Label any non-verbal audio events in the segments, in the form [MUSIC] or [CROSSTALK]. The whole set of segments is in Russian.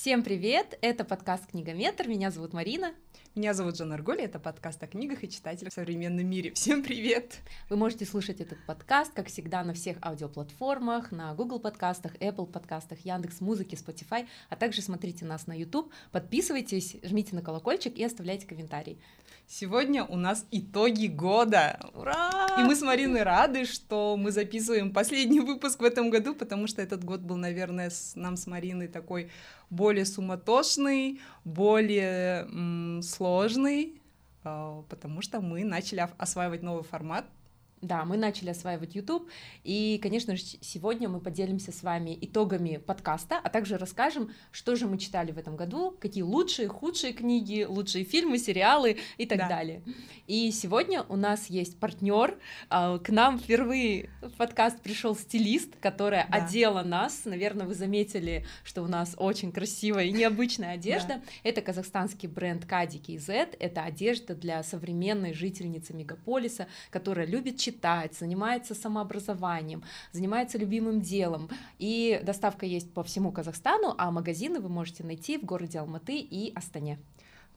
Всем привет! Это подкаст «Книгометр». Меня зовут Марина. Меня зовут Жанна Арголи, это подкаст о книгах и читателях в современном мире. Всем привет! Вы можете слушать этот подкаст, как всегда, на всех аудиоплатформах, на Google подкастах, Apple подкастах, Яндекс Музыки, Spotify, а также смотрите нас на YouTube, подписывайтесь, жмите на колокольчик и оставляйте комментарии. Сегодня у нас итоги года. Ура! И мы с Мариной рады, что мы записываем последний выпуск в этом году, потому что этот год был, наверное, с, нам с Мариной такой более суматошный, более м, сложный, э, потому что мы начали осваивать новый формат да, мы начали осваивать YouTube, и, конечно же, сегодня мы поделимся с вами итогами подкаста, а также расскажем, что же мы читали в этом году, какие лучшие, худшие книги, лучшие фильмы, сериалы и так да. далее. И сегодня у нас есть партнер. А, к нам впервые в подкаст пришел стилист, которая да. одела нас. Наверное, вы заметили, что у нас очень красивая и необычная одежда. Да. Это казахстанский бренд Кадики Z. Это одежда для современной жительницы мегаполиса, которая любит читать, занимается самообразованием, занимается любимым делом. И доставка есть по всему Казахстану, а магазины вы можете найти в городе Алматы и Астане.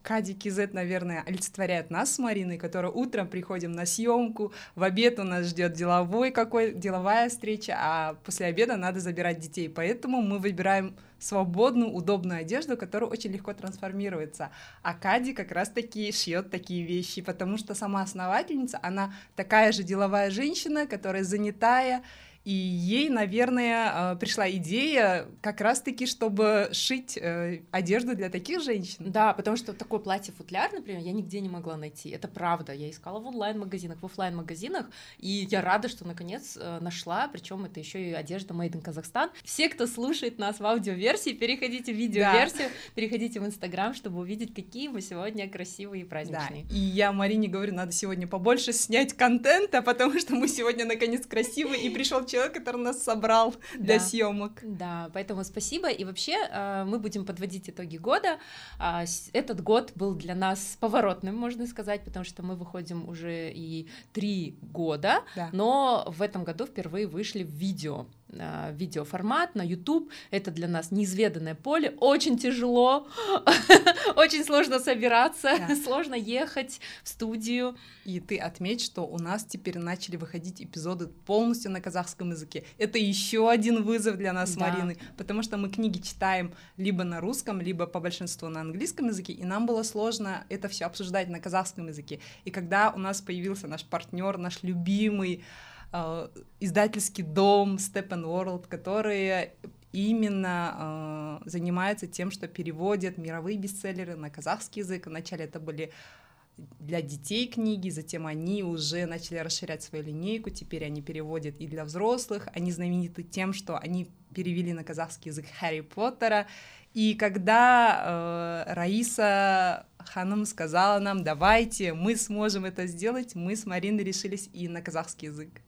Z, наверное, олицетворяют нас с Мариной, которые утром приходим на съемку, в обед у нас ждет деловой какой деловая встреча, а после обеда надо забирать детей. Поэтому мы выбираем свободную, удобную одежду, которая очень легко трансформируется. А Кади как раз-таки шьет такие вещи, потому что сама основательница, она такая же деловая женщина, которая занятая, и ей, наверное, э, пришла идея как раз-таки, чтобы шить э, одежду для таких женщин. Да, потому что такое платье-футляр, например, я нигде не могла найти. Это правда. Я искала в онлайн-магазинах, в офлайн магазинах и я рада, что наконец э, нашла. Причем это еще и одежда Made in Казахстан. Все, кто слушает нас в аудиоверсии, переходите в видеоверсию, да. переходите в Инстаграм, чтобы увидеть, какие мы сегодня красивые и праздничные. Да. И я Марине говорю, надо сегодня побольше снять контента, потому что мы сегодня наконец красивые, и пришел человек, который нас собрал для съемок. Да, поэтому спасибо. И вообще э, мы будем подводить итоги года. А, этот год был для нас поворотным, можно сказать, потому что мы выходим уже и три года, да. но в этом году впервые вышли в видео. Э, видеоформат на YouTube. Это для нас неизведанное поле. Очень тяжело, [LAUGHS] очень сложно собираться, да. [LAUGHS] сложно ехать в студию. И ты отметь, что у нас теперь начали выходить эпизоды полностью на казахском языке. Это еще один вызов для нас да. Марины, потому что мы книги читаем либо на русском, либо по большинству на английском языке, и нам было сложно это все обсуждать на казахском языке. И когда у нас появился наш партнер, наш любимый Э, издательский дом Steppenworld, который именно э, занимается тем, что переводит мировые бестселлеры на казахский язык. Вначале это были для детей книги, затем они уже начали расширять свою линейку, теперь они переводят и для взрослых. Они знамениты тем, что они перевели на казахский язык Харри Поттера. И когда э, Раиса Ханым сказала нам, давайте, мы сможем это сделать, мы с Мариной решились и на казахский язык.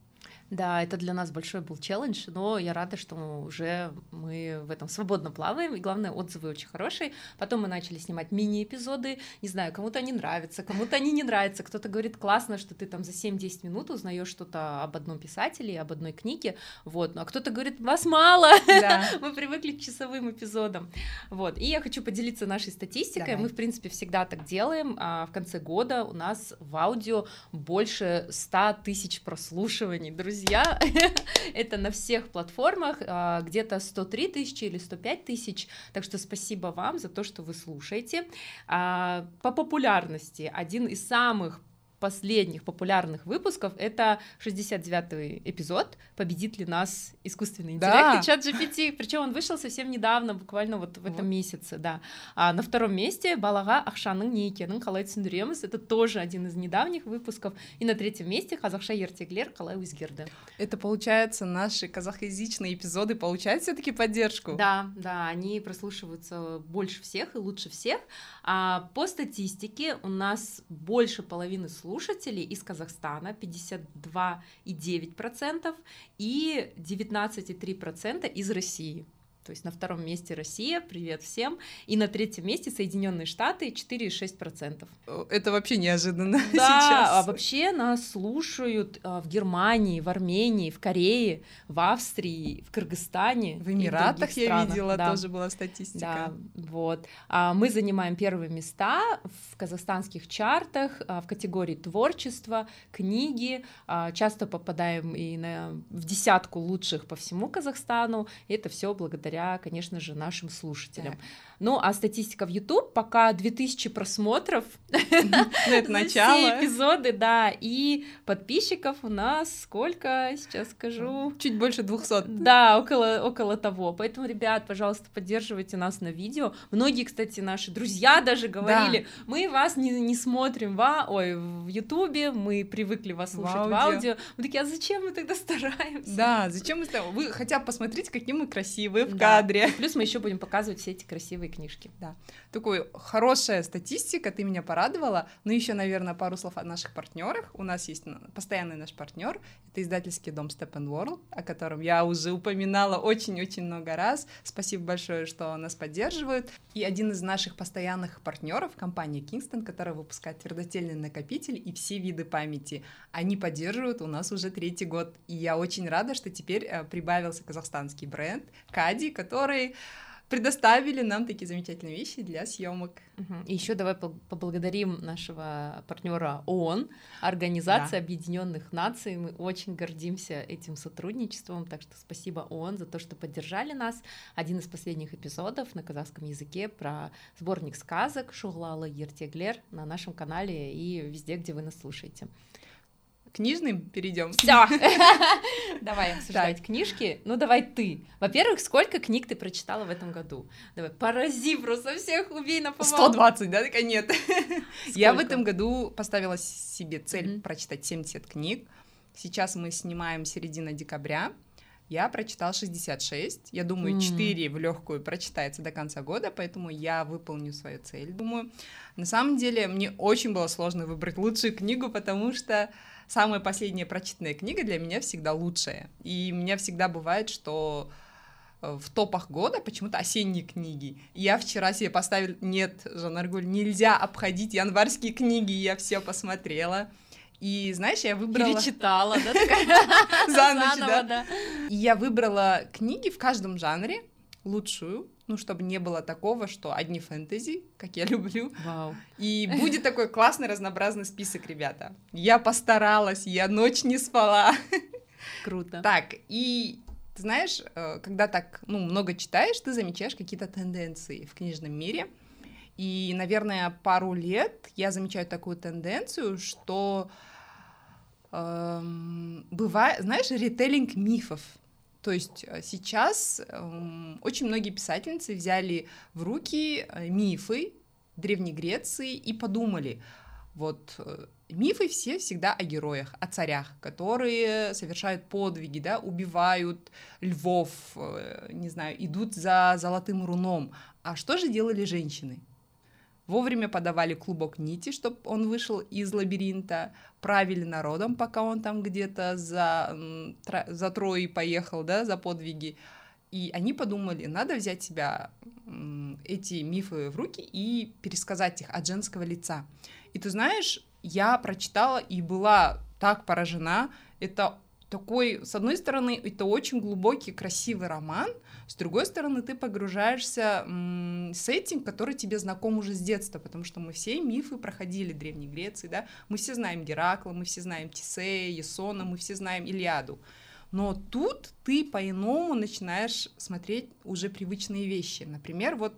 Да, это для нас большой был челлендж, но я рада, что уже мы в этом свободно плаваем, и главное, отзывы очень хорошие. Потом мы начали снимать мини-эпизоды, не знаю, кому-то они нравятся, кому-то они не нравятся, кто-то говорит, классно, что ты там за 7-10 минут узнаешь что-то об одном писателе, об одной книге, вот, ну, а кто-то говорит, вас мало, да. [LAUGHS] мы привыкли к часовым эпизодам, вот, и я хочу поделиться нашей статистикой, Давай. мы, в принципе, всегда так делаем, а в конце года у нас в аудио больше 100 тысяч прослушиваний, друзья, друзья. [LAUGHS] это на всех платформах, а, где-то 103 тысячи или 105 тысяч. Так что спасибо вам за то, что вы слушаете. А, по популярности один из самых последних популярных выпусков это 69-й эпизод «Победит ли нас искусственный интеллект да. и чат GPT». Причем он вышел совсем недавно, буквально вот в этом вот. месяце, да. А на втором месте «Балага Ахшаның не екенін қалай түсіндіреміз» это тоже один из недавних выпусков. И на третьем месте «Қазақша ертегілер қалай өзгерді». Это, получается, наши казахоязычные эпизоды получают все таки поддержку? Да, да, они прослушиваются больше всех и лучше всех. А по статистике у нас больше половины слушателей слушателей из Казахстана 52,9% и 19,3% из России. То есть на втором месте Россия, привет всем, и на третьем месте Соединенные Штаты 4,6%. Это вообще неожиданно [LAUGHS] да, сейчас. а вообще нас слушают а, в Германии, в Армении, в Корее, в Австрии, в Кыргызстане. В Эмиратах я странах. видела, да. тоже была статистика. Да, вот. А мы занимаем первые места в казахстанских чартах а, в категории творчество, книги. Часто попадаем и на, в десятку лучших по всему Казахстану. И это все благодаря благодаря, конечно же, нашим слушателям. Так. Ну, а статистика в YouTube пока 2000 просмотров. Ну, это [LAUGHS] начало. Все эпизоды, да. И подписчиков у нас сколько, сейчас скажу. Чуть больше 200. Да, около, около того. Поэтому, ребят, пожалуйста, поддерживайте нас на видео. Многие, кстати, наши друзья даже говорили, да. мы вас не, не смотрим в, ой, в Ютубе, мы привыкли вас слушать в аудио. в аудио. Мы такие, а зачем мы тогда стараемся? Да, зачем мы стараемся? Вы хотя бы посмотрите, какие мы красивые в да. кадре. Плюс мы еще будем показывать все эти красивые книжки. Да. Такой хорошая статистика, ты меня порадовала. Ну, еще, наверное, пару слов о наших партнерах. У нас есть постоянный наш партнер. Это издательский дом Step and World, о котором я уже упоминала очень-очень много раз. Спасибо большое, что нас поддерживают. И один из наших постоянных партнеров, компания Kingston, которая выпускает твердотельный накопитель и все виды памяти, они поддерживают у нас уже третий год. И я очень рада, что теперь э, прибавился казахстанский бренд Кади, который предоставили нам такие замечательные вещи для съемок. Угу. И еще давай поблагодарим нашего партнера ООН, Организация да. Объединенных Наций. Мы очень гордимся этим сотрудничеством, так что спасибо ООН за то, что поддержали нас. Один из последних эпизодов на казахском языке про сборник сказок Шуглала Ертеглер на нашем канале и везде, где вы нас слушаете книжным перейдем. Все. [LAUGHS] Давай обсуждать книжки. Ну, давай ты. Во-первых, сколько книг ты прочитала в этом году? Давай, порази просто всех, убей на повал. 120, да? Такая нет. [LAUGHS] Я в этом году поставила себе цель прочитать 70 книг. Сейчас мы снимаем середина декабря. Я прочитала 66. Я думаю, 4 в легкую прочитается до конца года, поэтому я выполню свою цель, думаю. На самом деле, мне очень было сложно выбрать лучшую книгу, потому что самая последняя прочитанная книга для меня всегда лучшая. И у меня всегда бывает, что э, в топах года почему-то осенние книги. Я вчера себе поставила... Нет, Жан Аргуль, нельзя обходить январские книги, я все посмотрела. И знаешь, я выбрала... Перечитала, да, [LAUGHS] За ночь, да. И я выбрала книги в каждом жанре, лучшую, ну, чтобы не было такого, что одни фэнтези, как я [LAUGHS] люблю. Вау. И будет такой классный разнообразный список, ребята. Я постаралась, я ночь не спала. Круто. Так, и ты знаешь, э, когда так, ну, много читаешь, ты замечаешь какие-то тенденции в книжном мире. И, наверное, пару лет я замечаю такую тенденцию, что эм, бывает, знаешь, ритейлинг мифов. То есть э, сейчас э, очень многие писательницы взяли в руки э, мифы Древней Греции и подумали, вот э, мифы все всегда о героях, о царях, которые совершают подвиги, да, убивают львов, э, не знаю, идут за золотым руном. А что же делали женщины? Вовремя подавали клубок нити, чтобы он вышел из лабиринта, правили народом, пока он там где-то за, за Троей поехал, да, за подвиги. И они подумали, надо взять себя эти мифы в руки и пересказать их от женского лица. И ты знаешь, я прочитала и была так поражена. Это такой, с одной стороны, это очень глубокий, красивый роман, с другой стороны, ты погружаешься в сеттинг, который тебе знаком уже с детства, потому что мы все мифы проходили Древней Греции, да, мы все знаем Геракла, мы все знаем Тисея, Есона, мы все знаем Илиаду. Но тут ты по-иному начинаешь смотреть уже привычные вещи. Например, вот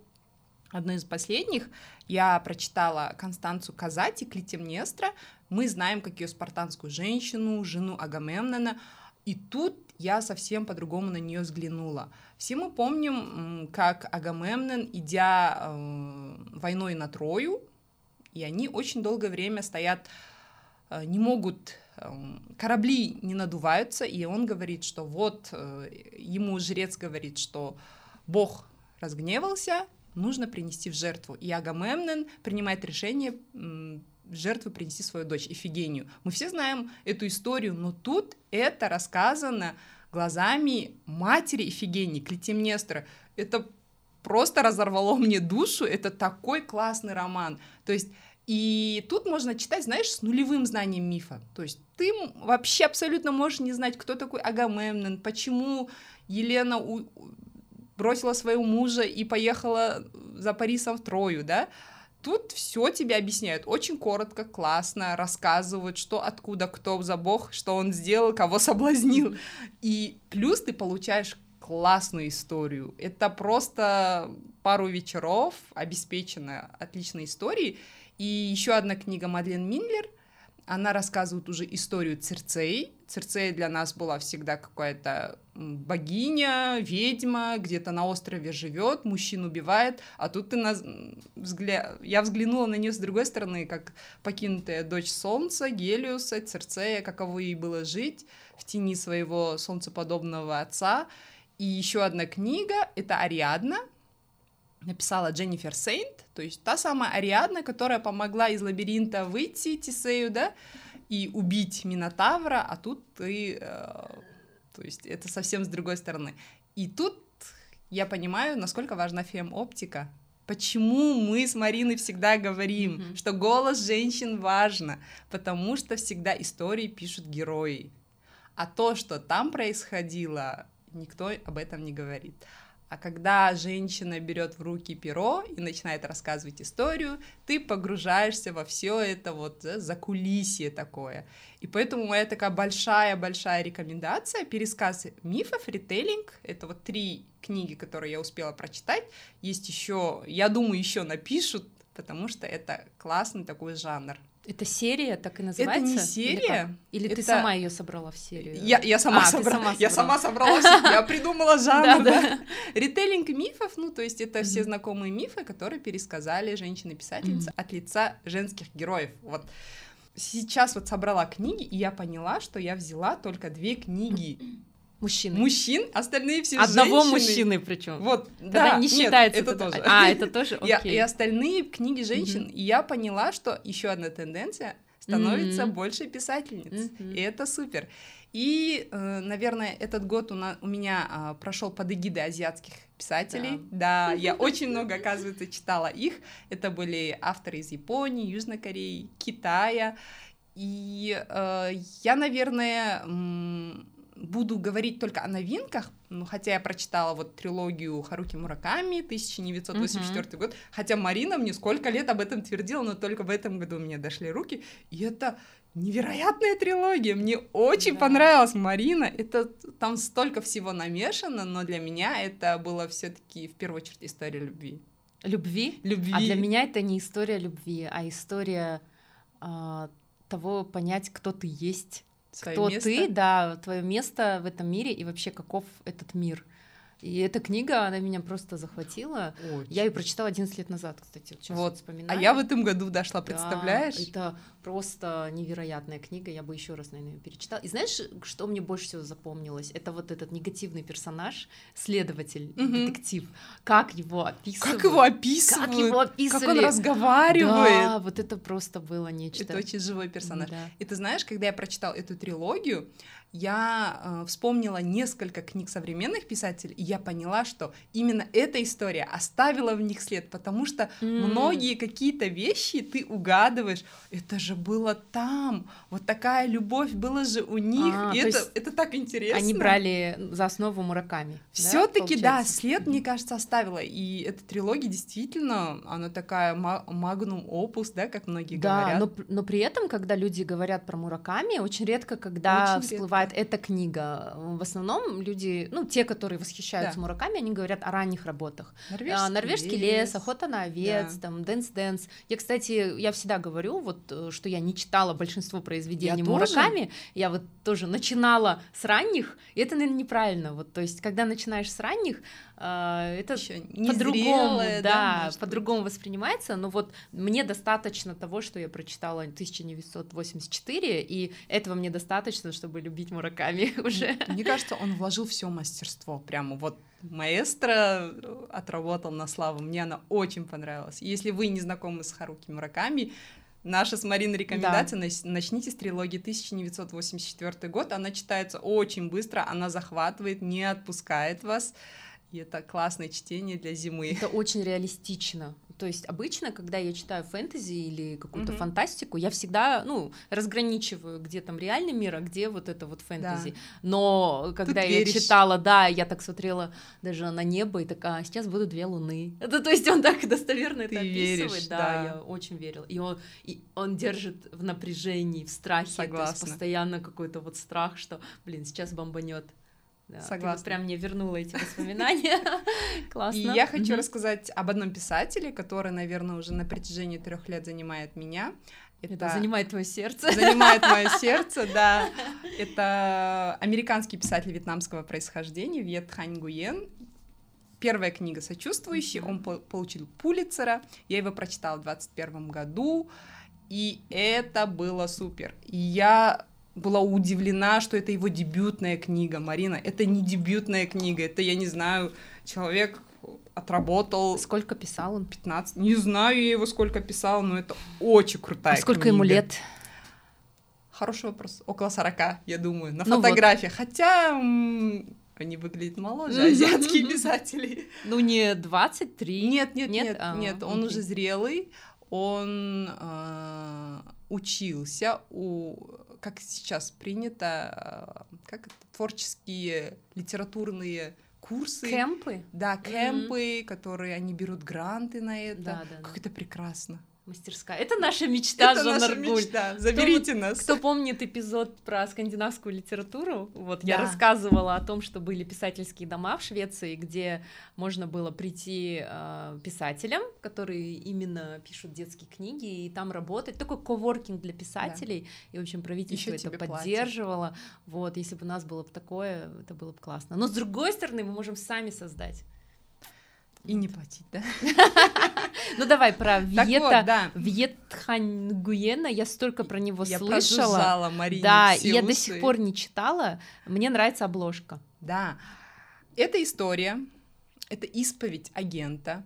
одно из последних я прочитала Констанцию Казати, Клитемнестра. Мы знаем, как ее спартанскую женщину, жену Агамемнона. И тут я совсем по-другому на нее взглянула. Все мы помним, как Агамемнон, идя э, войной на Трою, и они очень долгое время стоят, э, не могут, э, корабли не надуваются, и он говорит, что вот, э, ему жрец говорит, что Бог разгневался, нужно принести в жертву. И Агамемнон принимает решение жертву принести свою дочь Эфигению. Мы все знаем эту историю, но тут это рассказано глазами матери Эфигении, Клетимнестра. это просто разорвало мне душу. Это такой классный роман. То есть и тут можно читать, знаешь, с нулевым знанием мифа. То есть ты вообще абсолютно можешь не знать, кто такой Агамемнон, почему Елена у... бросила своего мужа и поехала за Парисом в Трою, да? Тут все тебе объясняют очень коротко, классно, рассказывают, что откуда, кто за бог, что он сделал, кого соблазнил. И плюс ты получаешь классную историю. Это просто пару вечеров обеспечена отличной историей. И еще одна книга Мадлен Минлер, она рассказывает уже историю Церцеи. Церцея для нас была всегда какая-то богиня, ведьма, где-то на острове живет, мужчин убивает, а тут ты на взгля... я взглянула на нее с другой стороны, как покинутая дочь солнца, Гелиуса, Церцея, каково ей было жить в тени своего солнцеподобного отца. И еще одна книга — это Ариадна, написала Дженнифер Сейнт, то есть та самая Ариадна, которая помогла из лабиринта выйти Тисею, да, и убить Минотавра, а тут ты... Э, то есть это совсем с другой стороны. И тут я понимаю, насколько важна фем-оптика, Почему мы с Мариной всегда говорим, mm-hmm. что голос женщин важно? Потому что всегда истории пишут герои. А то, что там происходило, никто об этом не говорит. А когда женщина берет в руки перо и начинает рассказывать историю, ты погружаешься во все это вот да, закулисье такое. И поэтому моя такая большая-большая рекомендация пересказ мифов, ритейлинг. Это вот три книги, которые я успела прочитать. Есть еще, я думаю, еще напишут, потому что это классный такой жанр. Это серия так и называется? Это не серия. Или, Или это... ты сама ее собрала в серию? Я, я сама, а, собра... сама я сама собрала. Я придумала [LAUGHS] жанр. Да. Ритейлинг мифов, ну, то есть это все знакомые мифы, которые пересказали женщины-писательницы от лица женских героев. Вот сейчас вот собрала книги, и я поняла, что я взяла только две книги Мужчины. Мужчин, остальные все Одного женщины. мужчины причем. Вот, Когда да, не считается. Нет, это тоже. А, это тоже, [LAUGHS] окей. И остальные книги женщин. И я поняла, что еще одна тенденция становится mm-hmm. больше писательниц. Mm-hmm. И это супер. И, э, наверное, этот год у, на, у меня а, прошел под эгидой азиатских писателей. Да, да я [LAUGHS] очень много, оказывается, читала их. Это были авторы из Японии, Южной Кореи, Китая. И э, я, наверное, буду говорить только о новинках, ну, хотя я прочитала вот трилогию Харуки Мураками, 1984 uh-huh. год, хотя Марина мне сколько лет об этом твердила, но только в этом году у меня дошли руки, и это невероятная трилогия, мне очень да. понравилась Марина, это там столько всего намешано, но для меня это было все таки в первую очередь история любви. Любви? Любви. А для меня это не история любви, а история э, того понять, кто ты есть кто место. ты, да, твое место в этом мире и вообще каков этот мир. И эта книга, она меня просто захватила. Очень. Я ее прочитала 11 лет назад, кстати. Вот, сейчас вот. вспоминаю. А я в этом году дошла, представляешь? Да, это просто невероятная книга. Я бы еще раз, наверное, ее перечитала. И знаешь, что мне больше всего запомнилось? Это вот этот негативный персонаж, следователь, угу. детектив. Как его описывают? Как его описывают? Как его описывали? Как он разговаривает? Да, вот это просто было нечто. Это очень живой персонаж. Да. И ты знаешь, когда я прочитала эту трилогию, я э, вспомнила несколько книг современных писателей, и я поняла, что именно эта история оставила в них след, потому что mm. многие какие-то вещи ты угадываешь, это же было там, вот такая любовь была же у них, а, и это, это так интересно. Они брали за основу Мураками. Все-таки, да, да, след, мне кажется, оставила, и эта трилогия действительно, она такая магнум опус, да, как многие да, говорят. Но, но при этом, когда люди говорят про Мураками, очень редко, когда очень всплывает бывает эта книга. В основном люди, ну, те, которые восхищаются да. Мураками, они говорят о ранних работах. Норвежский, а, Норвежский лес. лес, охота на овец, да. там, Dance Dance. Я, кстати, я всегда говорю, вот, э, что я не читала большинство произведений я Мураками. Тоже? Я вот тоже начинала с ранних, и это, наверное, неправильно. Вот, то есть, когда начинаешь с ранних, а, это по-другому, да, да по-другому воспринимается, но вот мне достаточно того, что я прочитала 1984, и этого мне достаточно, чтобы любить Мураками [LAUGHS] уже. Мне кажется, он вложил все мастерство, прямо вот маэстро отработал на славу, мне она очень понравилась. Если вы не знакомы с Харуки Мураками, Наша с Мариной рекомендация, да. начните с трилогии 1984 год, она читается очень быстро, она захватывает, не отпускает вас. И это классное чтение для зимы. Это очень реалистично. То есть обычно, когда я читаю фэнтези или какую-то mm-hmm. фантастику, я всегда, ну, разграничиваю, где там реальный мир, а где вот это вот фэнтези. Да. Но когда Тут я веришь. читала, да, я так смотрела даже на небо и такая, а сейчас будут две луны. [LAUGHS] Это, то есть он так достоверно Ты это описывает. Веришь, да, да, я очень верила. И он, и он держит в напряжении, в страхе. Согласна. То есть постоянно какой-то вот страх, что, блин, сейчас бомбанет. Да, Согласна. Ты прям мне вернула эти воспоминания. [LAUGHS] Классно. И я хочу рассказать об одном писателе, который, наверное, уже на протяжении трех лет занимает меня. Это занимает твое сердце. Занимает мое [LAUGHS] сердце, да. Это американский писатель вьетнамского происхождения Вьет Хань Гуен. Первая книга «Сочувствующий», он получил Пулицера, я его прочитала в 21 году, и это было супер. Я была удивлена, что это его дебютная книга. Марина, это не дебютная книга, это, я не знаю, человек отработал... Сколько писал он? 15. Не знаю я его, сколько писал, но это очень крутая А сколько книга. ему лет? Хороший вопрос. Около 40, я думаю, на ну фотографиях. Вот. Хотя они выглядят моложе, азиатские писатели. Ну, не 23? Нет, нет, нет, нет, а, нет. он уже зрелый, он э, учился у как сейчас принято, э, как это, творческие литературные курсы. Кемпы? Да, кемпы, mm-hmm. которые они берут гранты на это. Да, да, как да. это прекрасно мастерская. Это наша мечта, Это наша мечта. Заберите кто, нас. Кто помнит эпизод про скандинавскую литературу, вот да. я рассказывала о том, что были писательские дома в Швеции, где можно было прийти э, писателям, которые именно пишут детские книги, и там работать. Такой коворкинг для писателей. Да. И, в общем, правительство Ещё это поддерживало. Платят. Вот, если бы у нас было бы такое, это было бы классно. Но с другой стороны, мы можем сами создать. И не платить, да? [LAUGHS] Ну давай про Вьета. Вьетхангуена, я столько про него я слышала. Марине Да, и я до сих пор не читала. Мне нравится обложка. Да, это история, это исповедь агента,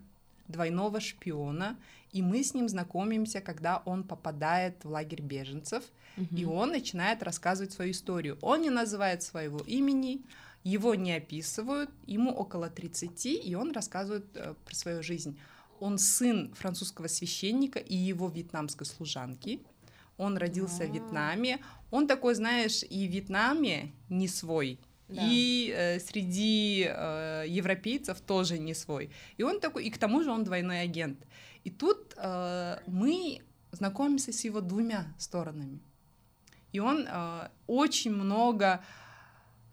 двойного шпиона, и мы с ним знакомимся, когда он попадает в лагерь беженцев, угу. и он начинает рассказывать свою историю. Он не называет своего имени, его не описывают, ему около 30, и он рассказывает э, про свою жизнь. Он сын французского священника и его вьетнамской служанки. Он родился А-а-а. в Вьетнаме. Он такой, знаешь, и в Вьетнаме не свой, да. и э, среди э, европейцев тоже не свой. И он такой, и к тому же он двойной агент. И тут э, мы знакомимся с его двумя сторонами. И он э, очень много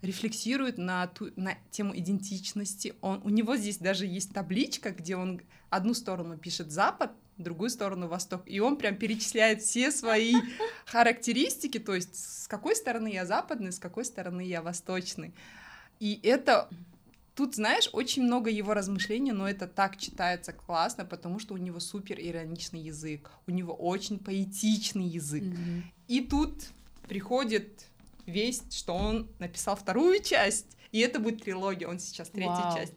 рефлексирует на, ту, на тему идентичности. Он, у него здесь даже есть табличка, где он одну сторону пишет Запад, другую сторону Восток, и он прям перечисляет все свои [LAUGHS] характеристики, то есть с какой стороны я западный, с какой стороны я восточный. И это Тут, знаешь, очень много его размышлений, но это так читается классно, потому что у него супер ироничный язык, у него очень поэтичный язык. Mm-hmm. И тут приходит весть, что он написал вторую часть, и это будет трилогия, он сейчас третью Вау. часть.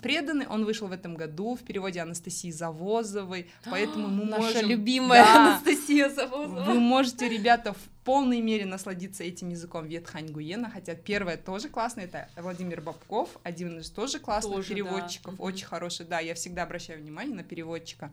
Преданный, он вышел в этом году в переводе Анастасии Завозовой, поэтому мы Наша можем... любимая да, Анастасия Завозова. Вы можете, ребята, в полной мере насладиться этим языком Ветхань Гуена, хотя первое тоже классно, это Владимир Бабков, один из тоже классных тоже, переводчиков, да. очень хороший, да, я всегда обращаю внимание на переводчика.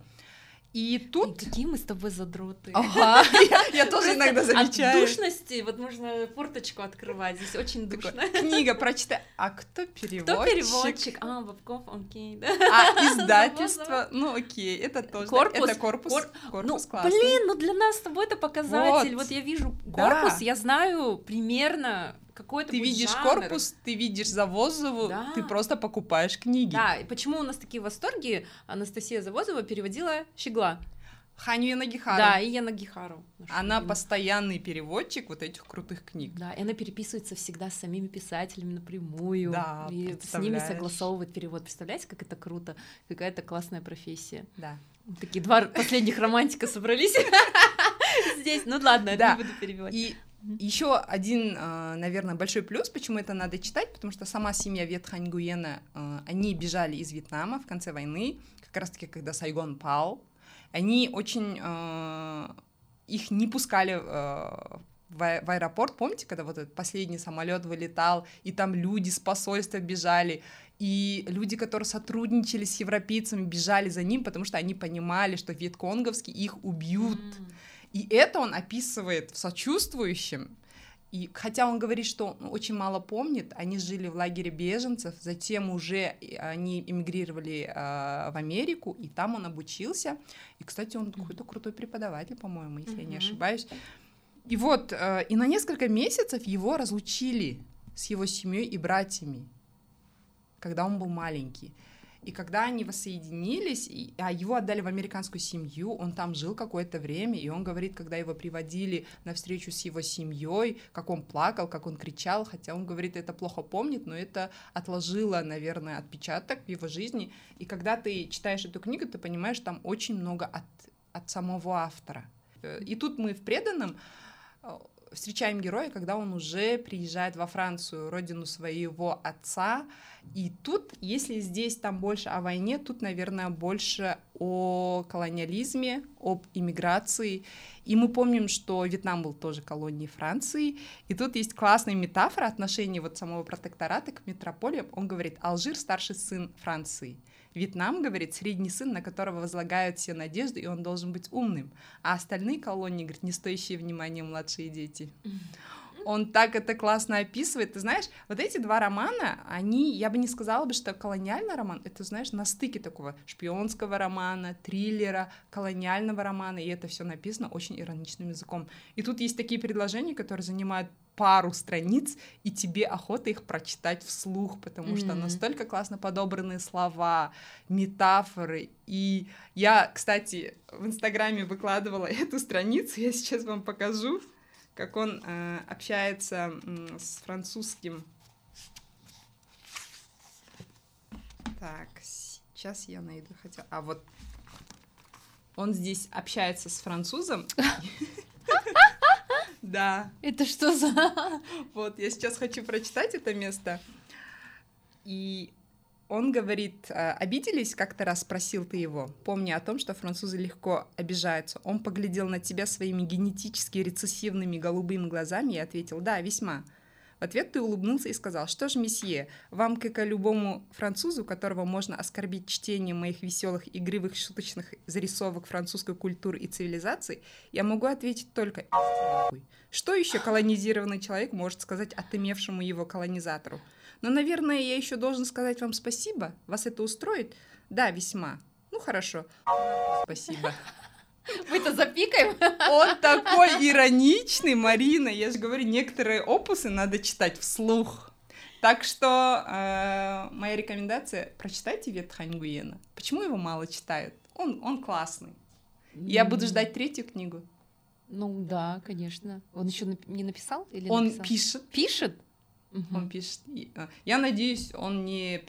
И тут... И какие мы с тобой задроты. Ага, я, тоже иногда замечаю. От душности, вот можно форточку открывать, здесь очень душно. Книга прочитай. А кто переводчик? Кто переводчик? А, Бабков, окей, да. А [LAUGHS] издательство? Ну, окей, это тоже. Корпус? Это корпус, корпус ну, Блин, ну для нас с тобой это показатель. Вот, я вижу корпус, я знаю примерно, какой-то Ты видишь жанр. корпус, ты видишь Завозову, да. ты просто покупаешь книги. Да, и почему у нас такие восторги? Анастасия Завозова переводила Щегла. Ханю Янагихару. Да, и Янагихару. Она любимую. постоянный переводчик вот этих крутых книг. Да, и она переписывается всегда с самими писателями напрямую. Да, И с ними согласовывает перевод. Представляете, как это круто? Какая-то классная профессия. Да. Такие два [LAUGHS] последних романтика собрались [LAUGHS] здесь. Ну ладно, я не буду перебивать. И еще один, а, наверное, большой плюс, почему это надо читать, потому что сама семья Ветханьгуена, а, они бежали из Вьетнама в конце войны, как раз-таки, когда Сайгон пал. Они очень... А, их не пускали в аэропорт, помните, когда вот этот последний самолет вылетал, и там люди с посольства бежали, и люди, которые сотрудничали с европейцами, бежали за ним, потому что они понимали, что вьетконговские их убьют. Mm. И это он описывает в сочувствующем. И хотя он говорит, что он очень мало помнит, они жили в лагере беженцев, затем уже они эмигрировали э, в Америку, и там он обучился. И, кстати, он какой-то крутой преподаватель, по-моему, если mm-hmm. я не ошибаюсь. И вот, э, и на несколько месяцев его разлучили с его семьей и братьями, когда он был маленький. И когда они воссоединились, а его отдали в американскую семью, он там жил какое-то время, и он говорит, когда его приводили на встречу с его семьей, как он плакал, как он кричал, хотя он говорит, это плохо помнит, но это отложило, наверное, отпечаток в его жизни. И когда ты читаешь эту книгу, ты понимаешь, там очень много от, от самого автора. И тут мы в преданном встречаем героя, когда он уже приезжает во Францию, родину своего отца. И тут, если здесь там больше о войне, тут, наверное, больше о колониализме, об иммиграции. И мы помним, что Вьетнам был тоже колонией Франции. И тут есть классная метафора отношений вот самого протектората к метрополии. Он говорит, Алжир — старший сын Франции. Вьетнам, говорит, средний сын, на которого возлагают все надежды, и он должен быть умным. А остальные колонии, говорит, не стоящие внимания младшие дети. Он так это классно описывает. Ты знаешь, вот эти два романа, они, я бы не сказала бы, что колониальный роман, это, знаешь, на стыке такого шпионского романа, триллера, колониального романа, и это все написано очень ироничным языком. И тут есть такие предложения, которые занимают пару страниц, и тебе охота их прочитать вслух, потому mm-hmm. что настолько классно подобраны слова, метафоры. И я, кстати, в Инстаграме выкладывала [LAUGHS] эту страницу, я сейчас вам покажу, как он э, общается э, с французским. Так, сейчас я найду хотя. А вот он здесь общается с французом. [LAUGHS] Да. Это что за... Вот, я сейчас хочу прочитать это место. И он говорит, «А, обиделись, как-то раз спросил ты его, помня о том, что французы легко обижаются. Он поглядел на тебя своими генетически рецессивными голубыми глазами и ответил, да, весьма. В ответ ты улыбнулся и сказал, что ж, месье, вам, как и любому французу, которого можно оскорбить чтением моих веселых, игривых, шуточных зарисовок французской культуры и цивилизации, я могу ответить только что еще колонизированный человек может сказать отымевшему его колонизатору? Но, наверное, я еще должен сказать вам спасибо. Вас это устроит? Да, весьма. Ну, хорошо. Спасибо. Мы-то запикаем. Он такой ироничный, Марина. Я же говорю, некоторые опусы надо читать вслух. Так что э, моя рекомендация — прочитайте Вет Ханьгуена. Почему его мало читают? Он, он классный. Я буду ждать третью книгу. Ну да, конечно. Он еще не написал или Он написал? пишет. Пишет? Он пишет. Э, я надеюсь, он не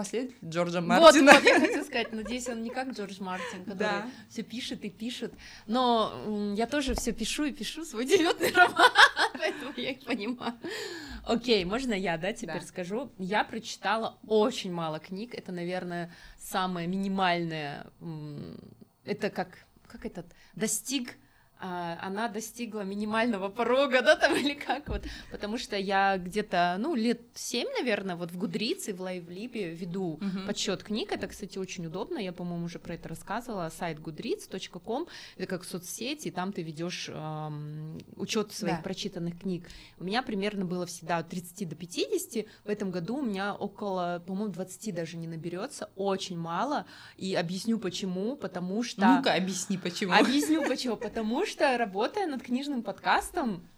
последователь Джорджа Мартина. Вот, вот, я хотела [LAUGHS] сказать, надеюсь, он не как Джордж Мартин, который да. все пишет и пишет. Но я тоже все пишу и пишу свой [LAUGHS] девятый роман, [LAUGHS] поэтому я их понимаю. Окей, можно я, да, теперь да. скажу? Я прочитала очень мало книг. Это, наверное, самое минимальное. Это как, как этот достиг а, она достигла минимального порога, да, там [LAUGHS] или как вот, потому что я где-то, ну, лет семь, наверное, вот в Гудрице, в Лайвлибе веду uh-huh. подсчет книг, это, кстати, очень удобно, я, по-моему, уже про это рассказывала, сайт goodreads.com, это как соцсети, и там ты ведешь эм, учет своих да. прочитанных книг. У меня примерно было всегда от 30 до 50, в этом году у меня около, по-моему, 20 даже не наберется, очень мало, и объясню почему, потому что... Ну-ка, объясни почему. Объясню почему, [LAUGHS] потому что, работая над книжным подкастом,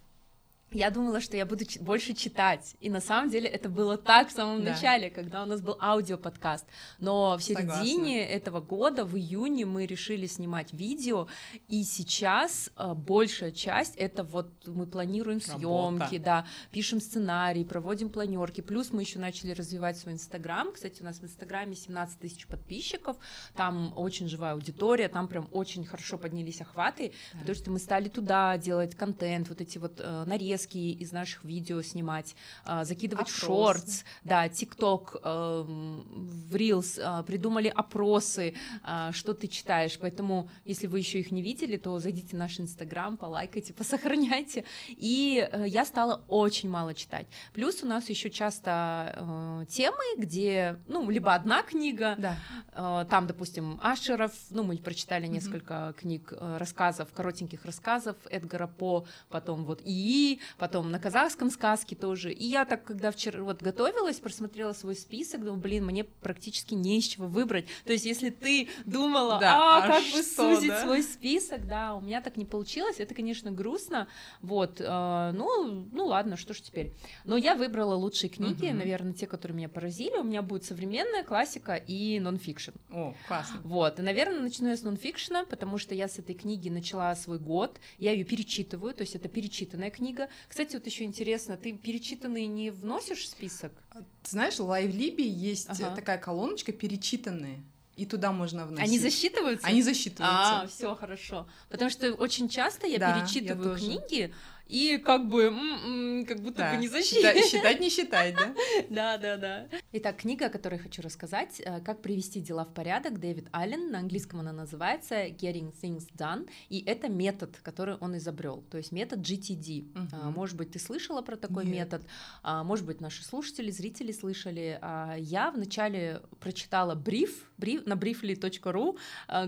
я думала, что я буду больше читать. И на самом деле это было так в самом да. начале, когда у нас был аудиоподкаст. Но в середине Согласна. этого года, в июне, мы решили снимать видео. И сейчас э, большая часть это вот мы планируем съемки, да, пишем сценарий, проводим планерки. Плюс мы еще начали развивать свой инстаграм. Кстати, у нас в инстаграме 17 тысяч подписчиков. Там очень живая аудитория, там прям очень хорошо поднялись охваты, да. потому что мы стали туда делать контент, вот эти вот э, нарезки нарезки из наших видео снимать, а, закидывать опросы. в шортс, да, ТикТок, эм, в Reels, а, придумали опросы, а, что ты читаешь. Поэтому, если вы еще их не видели, то зайдите в наш Инстаграм, полайкайте, [LAUGHS] посохраняйте. И э, я стала очень мало читать. Плюс у нас еще часто э, темы, где, ну, либо одна книга, да. э, там, допустим, Ашеров, ну, мы прочитали несколько mm-hmm. книг, рассказов, коротеньких рассказов Эдгара По, потом вот ИИ, потом на казахском сказке тоже. И я так, когда вчера вот готовилась, просмотрела свой список, думаю, блин, мне практически не из чего выбрать. То есть, если ты думала, да, а, а как бы сузить да? свой список, да, у меня так не получилось, это, конечно, грустно, вот, э, ну, ну ладно, что ж теперь. Но я выбрала лучшие книги, угу. наверное, те, которые меня поразили, у меня будет современная классика и нонфикшн. О, классно. Вот, и, наверное, начну я с нонфикшена, потому что я с этой книги начала свой год, я ее перечитываю, то есть это перечитанная книга. Кстати, вот еще интересно, ты перечитанные не вносишь в список? Ты знаешь, в Лайвлибе есть ага. такая колоночка перечитанные и туда можно вносить. Они засчитываются? Они засчитываются. А, все хорошо. Потому что очень часто я да, перечитываю я книги, и как бы, м-м, как будто да. бы не защитить. Считать не считать, да? [LAUGHS] Да, да, да. Итак, книга, о которой хочу рассказать, э, «Как привести дела в порядок», Дэвид Аллен, на английском она называется «Getting Things Done», и это метод, который он изобрел, то есть метод GTD. Угу. Может быть, ты слышала про такой Нет. метод, а, может быть, наши слушатели, зрители слышали. А, я вначале прочитала бриф, бриф на briefly.ru,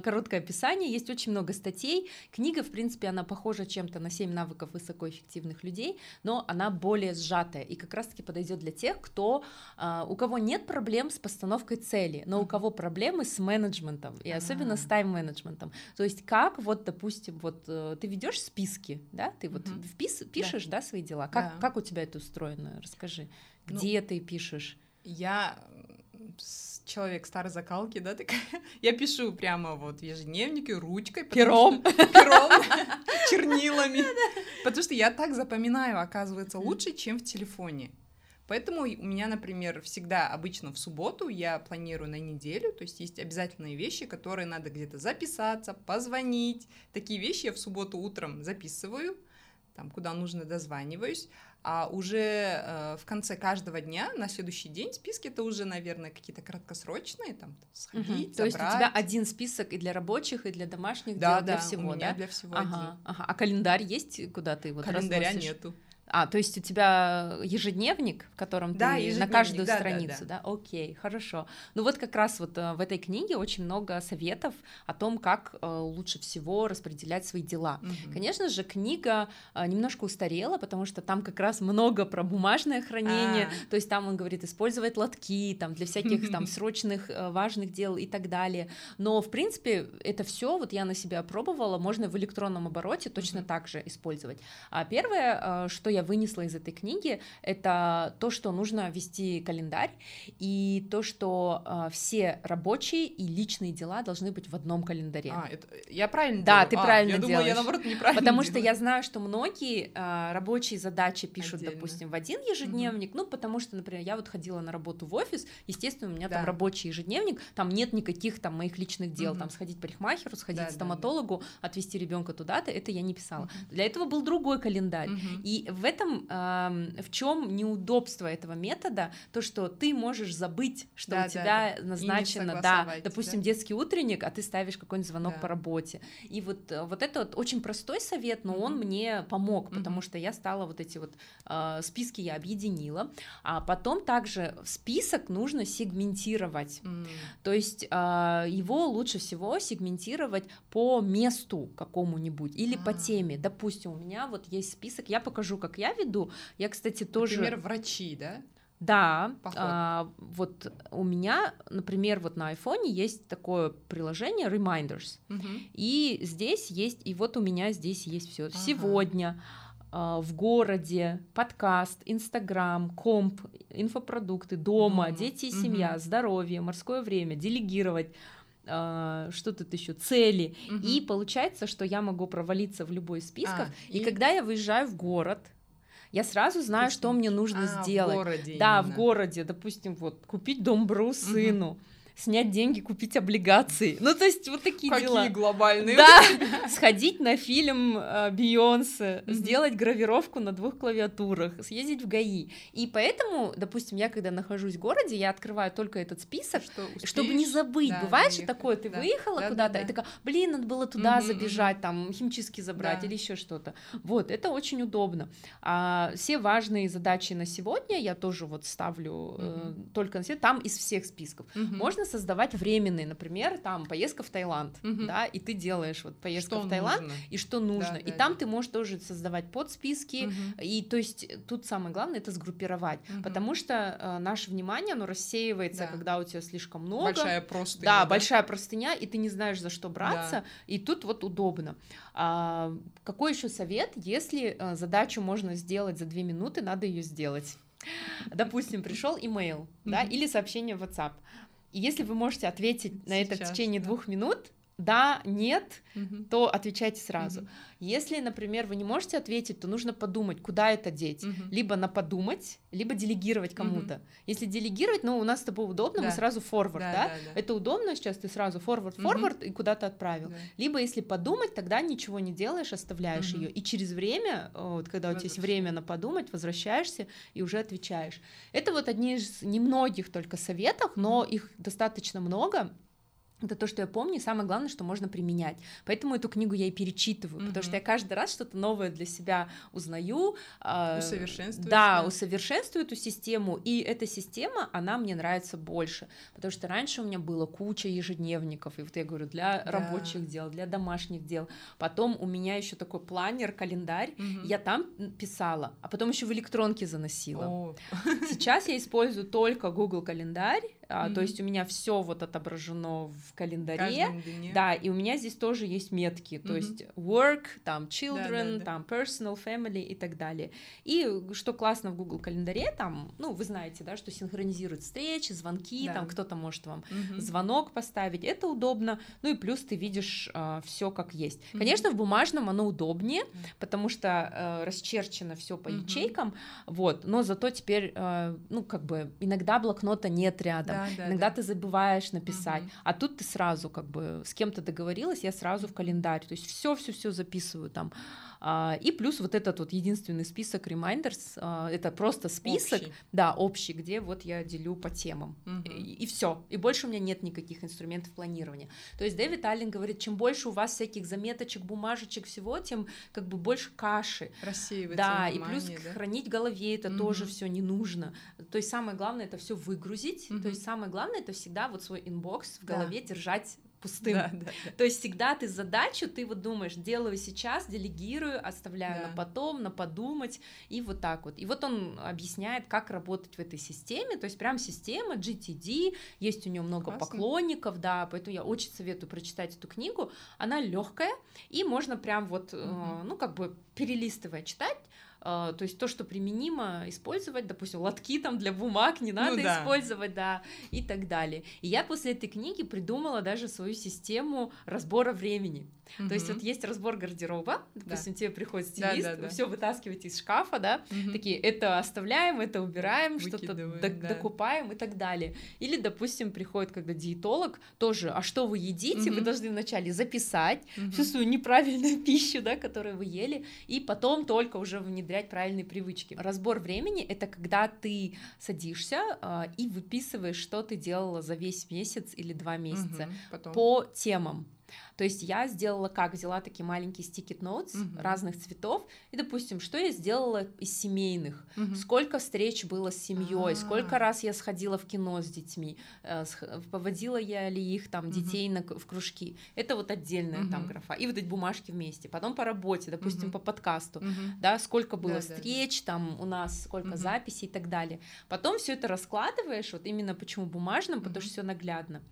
короткое описание, есть очень много статей. Книга, в принципе, она похожа чем-то на 7 навыков высоко эффективных людей, но она более сжатая и как раз-таки подойдет для тех, кто, а, у кого нет проблем с постановкой цели, но у кого проблемы с менеджментом и особенно с тайм-менеджментом. То есть как вот, допустим, вот э, ты ведешь списки, да, ты вот впис, пишешь, да. да, свои дела. Как, как у тебя это устроено? Расскажи, ну, где ну, ты пишешь? Я человек старой закалки, да, такая. [LAUGHS] Я пишу прямо вот в ежедневнике ручкой. Пером. [LAUGHS] Пером, [LAUGHS] чернилами. Потому что я так запоминаю, оказывается, лучше, чем в телефоне. Поэтому у меня, например, всегда обычно в субботу я планирую на неделю, то есть есть обязательные вещи, которые надо где-то записаться, позвонить. Такие вещи я в субботу утром записываю, там, куда нужно, дозваниваюсь а уже э, в конце каждого дня на следующий день списки это уже, наверное, какие-то краткосрочные, там сходить, угу. забрать. То есть у тебя один список и для рабочих, и для домашних, да, дел, да, для всего, у меня да? для всего ага, один. Ага. А календарь есть, куда ты вот Календаря разносишь? нету. А, то есть у тебя ежедневник, в котором да, ты на каждую да, страницу, да, да. да? Окей, хорошо. Ну вот как раз вот э, в этой книге очень много советов о том, как э, лучше всего распределять свои дела. Угу. Конечно же, книга э, немножко устарела, потому что там как раз много про бумажное хранение, а. то есть там он говорит использовать лотки там для всяких там [LAUGHS] срочных важных дел и так далее. Но в принципе это все вот я на себя пробовала, можно в электронном обороте точно так же использовать. А первое, что я вынесла из этой книги, это то, что нужно вести календарь, и то, что э, все рабочие и личные дела должны быть в одном календаре. А, это, я правильно Да, делаю? ты а, правильно я делаешь. Думала, я наоборот неправильно Потому делаю. что я знаю, что многие э, рабочие задачи пишут, Отдельно. допустим, в один ежедневник, угу. ну, потому что, например, я вот ходила на работу в офис, естественно, у меня да. там рабочий ежедневник, там нет никаких там моих личных дел, угу. там сходить парикмахеру, сходить да, к стоматологу, да, да. отвезти ребенка туда-то, это я не писала. Угу. Для этого был другой календарь. Угу. И в этом в чем неудобство этого метода, то, что ты можешь забыть, что да, у тебя да, назначено, да, допустим, да? детский утренник, а ты ставишь какой-нибудь звонок да. по работе. И вот, э, вот это вот очень простой совет, но mm-hmm. он мне помог, потому mm-hmm. что я стала вот эти вот э, списки я объединила, а потом также список нужно сегментировать, mm-hmm. то есть э, его лучше всего сегментировать по месту какому-нибудь или а по теме. Допустим, у меня вот есть список, я покажу, как я веду. Я, кстати, тоже... Например, врачи, да? Да, а, вот у меня, например, вот на айфоне есть такое приложение Reminders, угу. и здесь есть, и вот у меня здесь есть все. Ага. Сегодня а, в городе, подкаст, Инстаграм, комп, инфопродукты, дома, дома. дети и семья, угу. здоровье, морское время, делегировать а, что тут еще цели угу. и получается что я могу провалиться в любой из списков а, и... и когда я выезжаю в город я сразу знаю, что мне нужно а, сделать. В городе да, именно. в городе, допустим, вот купить домбру сыну. Угу снять деньги, купить облигации. Ну, то есть вот такие Какие дела. глобальные. Да, [LAUGHS] сходить на фильм э, Бейонсе, сделать гравировку на двух клавиатурах, съездить в ГАИ. И поэтому, допустим, я когда нахожусь в городе, я открываю только этот список, Что чтобы не забыть. Бывает же такое, ты выехала Да, да, куда-то, да. и такая, блин, надо было туда забежать, там, химчистки забрать или еще что-то. Вот, это очень удобно. А, все важные задачи на сегодня я тоже вот ставлю э, только на сегодня, там из всех списков. Мгм. Можно создавать временные, например, там поездка в Таиланд, Мгм. да, и ты делаешь вот поездка Что в Таиланд нужно? и что нужно. Да, и да, там да. ты можешь тоже создавать подсписки. Мгм. И то есть тут самое главное это сгруппировать, Мгм. потому что э, наше внимание, оно рассеивается, Да. когда у тебя слишком много. Большая просто. Да, большая простыня, и ты не знаешь, за что браться, Да. и тут вот удобно. А, какой еще совет, если э, задачу можно сделать за две минуты, надо ее сделать. Допустим, пришел имейл, да, или сообщение в WhatsApp. И если вы можете ответить на это в Сейчас, течение да. двух минут, да, нет, Мгм. то отвечайте сразу. Мгм. Если, например, вы не можете ответить, то нужно подумать, куда это деть. Мгм. Либо на подумать, либо делегировать кому-то. Если делегировать, ну, у нас с тобой удобно, мы Да. сразу форвард, да? Да, да, да. Это удобно, сейчас ты сразу форвард, форвард и куда-то отправил. Да. Либо если подумать, тогда ничего не делаешь, оставляешь Мгм. ее. И через время, э, вот когда у тебя есть время на подумать, возвращаешься и уже отвечаешь. Это вот одни из немногих только советов, но их достаточно много. Это то, что я помню, и самое главное, что можно применять. Поэтому эту книгу я и перечитываю, потому что я каждый раз что-то новое для себя узнаю. а, Усовершенствуешь, Да, усовершенствую эту систему, и эта система, она мне нравится больше, потому что раньше у меня было куча ежедневников, и вот я говорю, для Да. рабочих дел, для домашних дел. Потом у меня еще такой планер, календарь, Мгм. я там писала, а потом еще в электронке заносила. О, Сейчас я использую только Google календарь, а, то есть у меня все вот отображено в календаре. Да, и у меня здесь тоже есть метки, то Мгм. есть work, там children, да. там personal, family и так далее. И что классно в Google календаре, там, ну, вы знаете, да, что синхронизирует встречи, звонки, Да. там кто-то может вам Мгм. звонок поставить, это удобно, ну и плюс ты видишь все как есть. Мгм. Конечно, в бумажном оно удобнее, потому что э, расчерчено все по Мгм. ячейкам, вот, но зато теперь, э, ну, как бы, иногда блокнота нет рядом, Да, да, иногда да. ты забываешь написать, Мгм. а тут ты сразу как бы с кем-то договорилась, я сразу в календарь, то есть все, все, все записываю там. А, И плюс вот этот вот единственный список reminders, а, это просто список, Общий. да, общий, где вот я делю по темам. Мгм. И, все. И больше у меня нет никаких инструментов планирования. То есть Дэвид Аллен говорит, чем больше у вас всяких заметочек, бумажечек, всего, тем как бы больше каши. Рассеивается Да, и плюс внимание, да? хранить в голове это Мгм. тоже все не нужно. То есть самое главное это все выгрузить. Мгм. То есть самое главное это всегда вот свой inbox в Да. голове держать пустым. Да, да, да. То есть всегда ты задачу, ты вот думаешь, делаю сейчас, делегирую, оставляю Да. на потом, на подумать, и вот так вот. И вот он объясняет, как работать в этой системе, то есть прям система GTD, есть у нее много Классно. поклонников, да, поэтому я очень советую прочитать эту книгу, она легкая, и можно прям вот, э, Мгм. ну, как бы перелистывая читать, э, то есть то, что применимо использовать, допустим, лотки там для бумаг не надо Ну да. использовать, да, и так далее. И я после этой книги придумала даже свою систему разбора времени. То есть вот есть разбор гардероба, допустим, тебе приходит Да, стилист, да, да. все вытаскиваете из шкафа, да, Мгм. такие, это оставляем, это убираем, что-то да. докупаем и так далее. Или, допустим, приходит, когда диетолог, тоже, а что вы едите, вы Мгм. должны вначале записать Мгм. всю свою неправильную [LAUGHS] пищу, да, которую вы ели, и потом только уже внедрять правильные привычки. Разбор времени — это когда ты садишься а, и выписываешь, что ты делала за весь месяц или два месяца Мгм. Потом. по темам. То есть я сделала как? Взяла такие маленькие sticky notes Мгм. разных цветов, и, допустим, что я сделала из семейных, Мгм. сколько встреч было с семьей, А. сколько раз я сходила в кино с детьми, э, поводила я ли их там детей на, к- в кружки. Это вот отдельная там Мгм. графа. И вот эти бумажки вместе. Потом по работе, допустим, Мгм. по подкасту. Мгм. Да, сколько было Да, да, да. встреч, там у нас сколько Мгм. записей и так далее. Потом все это раскладываешь, вот именно почему бумажным, потому Мгм. что все наглядно.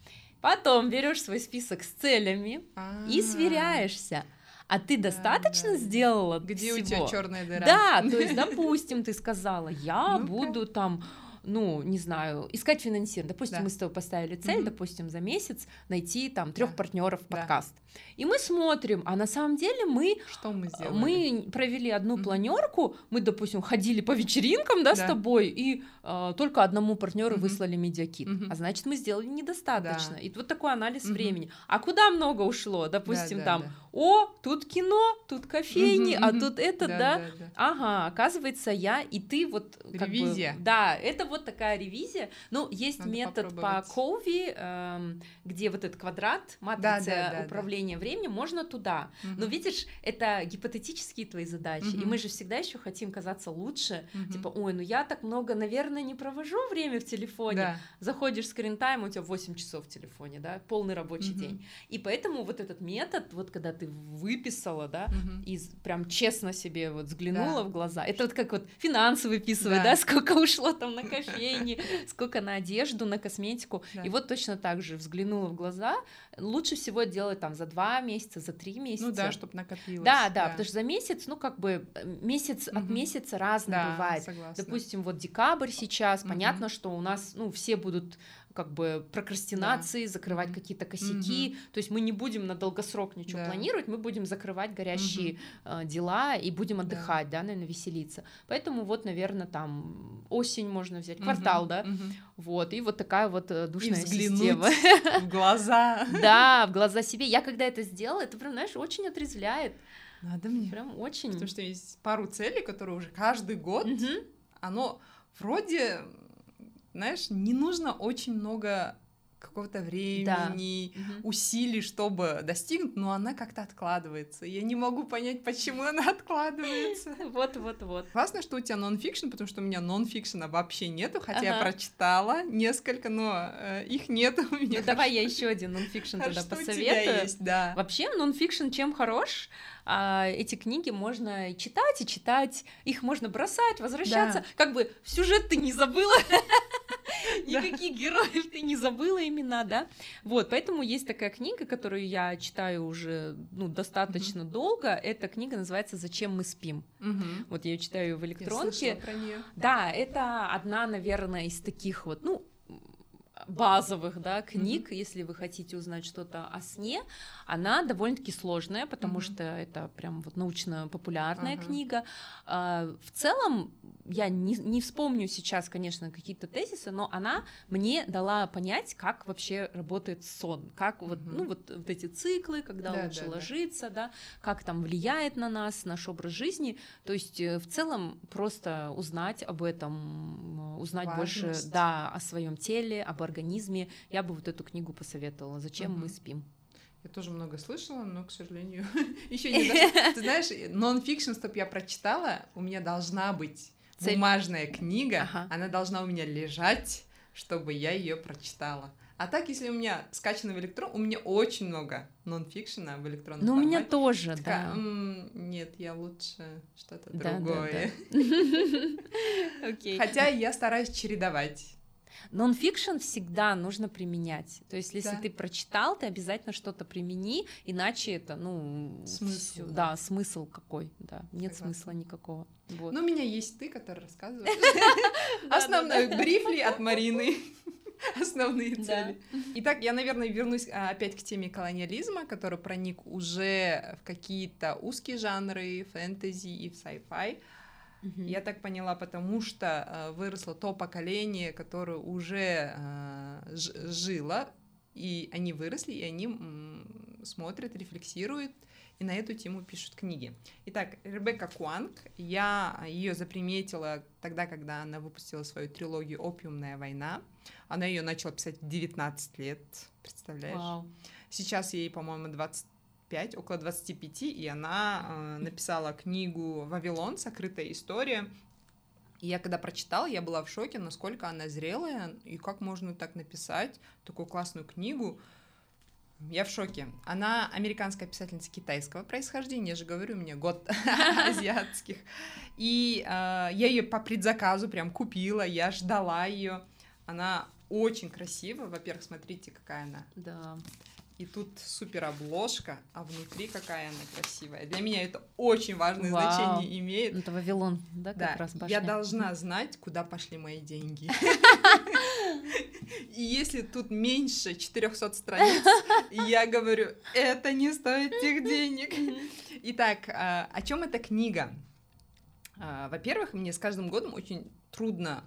Потом берешь свой список с целями и А. сверяешься. А ты Да, достаточно да, сделала Где у всего? тебя черная дыра? Да, то есть, [LAUGHS] допустим, ты сказала, я буду там ну, не знаю, искать финансирование. Допустим, Да. мы с тобой поставили цель, Мгм. допустим, за месяц найти там трех Да. партнеров в Да. подкаст. И мы смотрим, а на самом деле мы Что мы сделали? мы провели одну Мгм. планерку, мы, допустим, ходили по вечеринкам, да, с Да. тобой, и э, только одному партнеру Мгм. выслали медиакит. Мгм. А значит, мы сделали недостаточно. Да. И вот такой анализ Мгм. времени. А куда много ушло? Да, Допустим, да, там, да. о, тут кино, тут кофейни, а тут это, да. да, да. Ага, оказывается, я и ты вот как бы- Ревизия. да, это вот такая ревизия. Ну, есть Надо метод по попробовать. Коуви, эм, где вот этот квадрат, матрица Да, да, да, да. управления временем, можно туда. Мгм. Но видишь, это гипотетические твои задачи, и Мгм. мы же всегда еще хотим казаться лучше. Мгм. Типа, ой, ну я так много, наверное, не провожу время в телефоне. Да. Заходишь в скринтайм, у тебя 8 часов в телефоне, да, полный рабочий Мгм. день. И поэтому вот этот метод, вот когда ты выписала, да, Мгм. и прям честно себе вот взглянула Да. в глаза. Это вот как вот финансы выписывать, Да. да, сколько ушло там на кофейни, [LAUGHS] сколько на одежду, на косметику. Да. И вот точно так же взглянула в глаза. Лучше всего делать там за два месяца, за три месяца. Ну да, чтобы накопилось. Да, да, потому что за месяц, ну как бы э, месяц от Мгм. месяца разный да, бывает. согласна. Допустим, вот декабрь сейчас, Мгм. понятно, что у нас, ну, все будут как бы прокрастинации, закрывать Мгм. какие-то косяки. То есть мы не будем на долгосрок ничего Да. планировать, мы будем закрывать горящие э, дела и будем Да. отдыхать, да, наверное, веселиться. Поэтому вот, наверное, там осень можно взять, Мгм, квартал, да, мгм. вот, и вот такая вот э, душная взглянуть. система. В глаза. [LAUGHS] Да, в глаза себе. Я когда это сделала, это прям, знаешь, очень отрезвляет. Надо мне. Прям очень. Потому что есть пару целей, которые уже каждый год, оно вроде, знаешь, не нужно очень много какого-то времени, Мгм. усилий, чтобы достигнуть, но она как-то откладывается. Я не могу понять, почему она [LAUGHS] откладывается. Вот, вот, вот. Классно, что у тебя нон-фикшн, потому что у меня нон-фикшена вообще нету, хотя я Ага. прочитала несколько, но э, их нету [LAUGHS] у меня. Ну, давай я еще один нонфикшн А тогда посоветую. есть, да. Вообще, нонфикшн чем хорош? А, эти книги можно читать, и читать, их можно бросать, возвращаться. Да. Как бы сюжет ты не забыла, [LAUGHS] никаких героев ты не забыла имена, да? Вот, поэтому есть такая книга, которую я читаю уже ну, достаточно долго. Эта книга называется «Зачем мы спим?». Вот я ее читаю в электронке. Да, это одна, наверное, из таких вот, ну, базовых, да, книг, если вы хотите узнать что-то о сне, она довольно-таки сложная, потому Мгм. что это прям вот научно-популярная Ага. книга. А, В целом, я не, не вспомню сейчас, конечно, какие-то тезисы, но она мне дала понять, как вообще работает сон, как вот, ну, вот, вот эти циклы, когда Да, лучше да, да. ложиться, да, как там влияет на нас наш образ жизни. То есть э, в целом просто узнать об этом, м, узнать больше, Важность. да, о своем теле, об организме. Я бы вот эту книгу посоветовала. Зачем мы Мгм. спим? Я тоже много слышала, но, к сожалению, [LAUGHS] еще не. Ты знаешь, нон-фикшн, чтоб я прочитала, у меня должна быть Цель. бумажная книга, Ага. она должна у меня лежать, чтобы я ее прочитала. А так, если у меня скачано в электрон, у меня очень много нон-фикшена в электронном Ну, у меня тоже, Такая, да. «М, нет, я лучше что-то Да, другое. [LAUGHS] да. Хотя я стараюсь чередовать. Нонфикшн всегда нужно применять. То есть, если Да. ты прочитал, ты обязательно что-то примени, иначе это, ну, Смысл, всё- да. да, смысл какой, да, нет Согласна. смысла никакого. Вот. Но у меня есть ты, который рассказывает. [LAUGHS] [LAUGHS] Основной briefly от Марины. [LAUGHS] Основные Да. цели. Итак, я, наверное, вернусь а, опять к теме колониализма, который проник уже в какие-то узкие жанры, фэнтези и в sci-fi. Мгм. Я так поняла, потому что э, выросло то поколение, которое уже э, жило, и они выросли, и они смотрят, рефлексируют, и на эту тему пишут книги. Итак, Ребекка Куанг, я ее заприметила тогда, когда она выпустила свою трилогию «Опиумная война». Она ее начала писать в 19 лет, представляешь? Вау. Сейчас ей, по-моему, 25, около 25, и она э, написала книгу «Вавилон. Сокрытая история». И я когда прочитала, я была в шоке, насколько она зрелая, и как можно так написать такую классную книгу. Я в шоке. Она американская писательница китайского происхождения, я же говорю, меня год [LAUGHS] азиатских. И э, я ее по предзаказу прям купила, я ждала ее. Она очень красивая. Во-первых, смотрите, какая она Да. И тут супер обложка, а внутри какая она красивая. Для меня это очень важное Вау. значение имеет. Это Вавилон, да, как Да, раз я башня? должна знать, куда пошли мои деньги. [LAUGHS] И если тут меньше 400 страниц, я говорю, это не стоит тех денег. Итак, а, о чем эта книга? А, Во-первых, мне с каждым годом очень трудно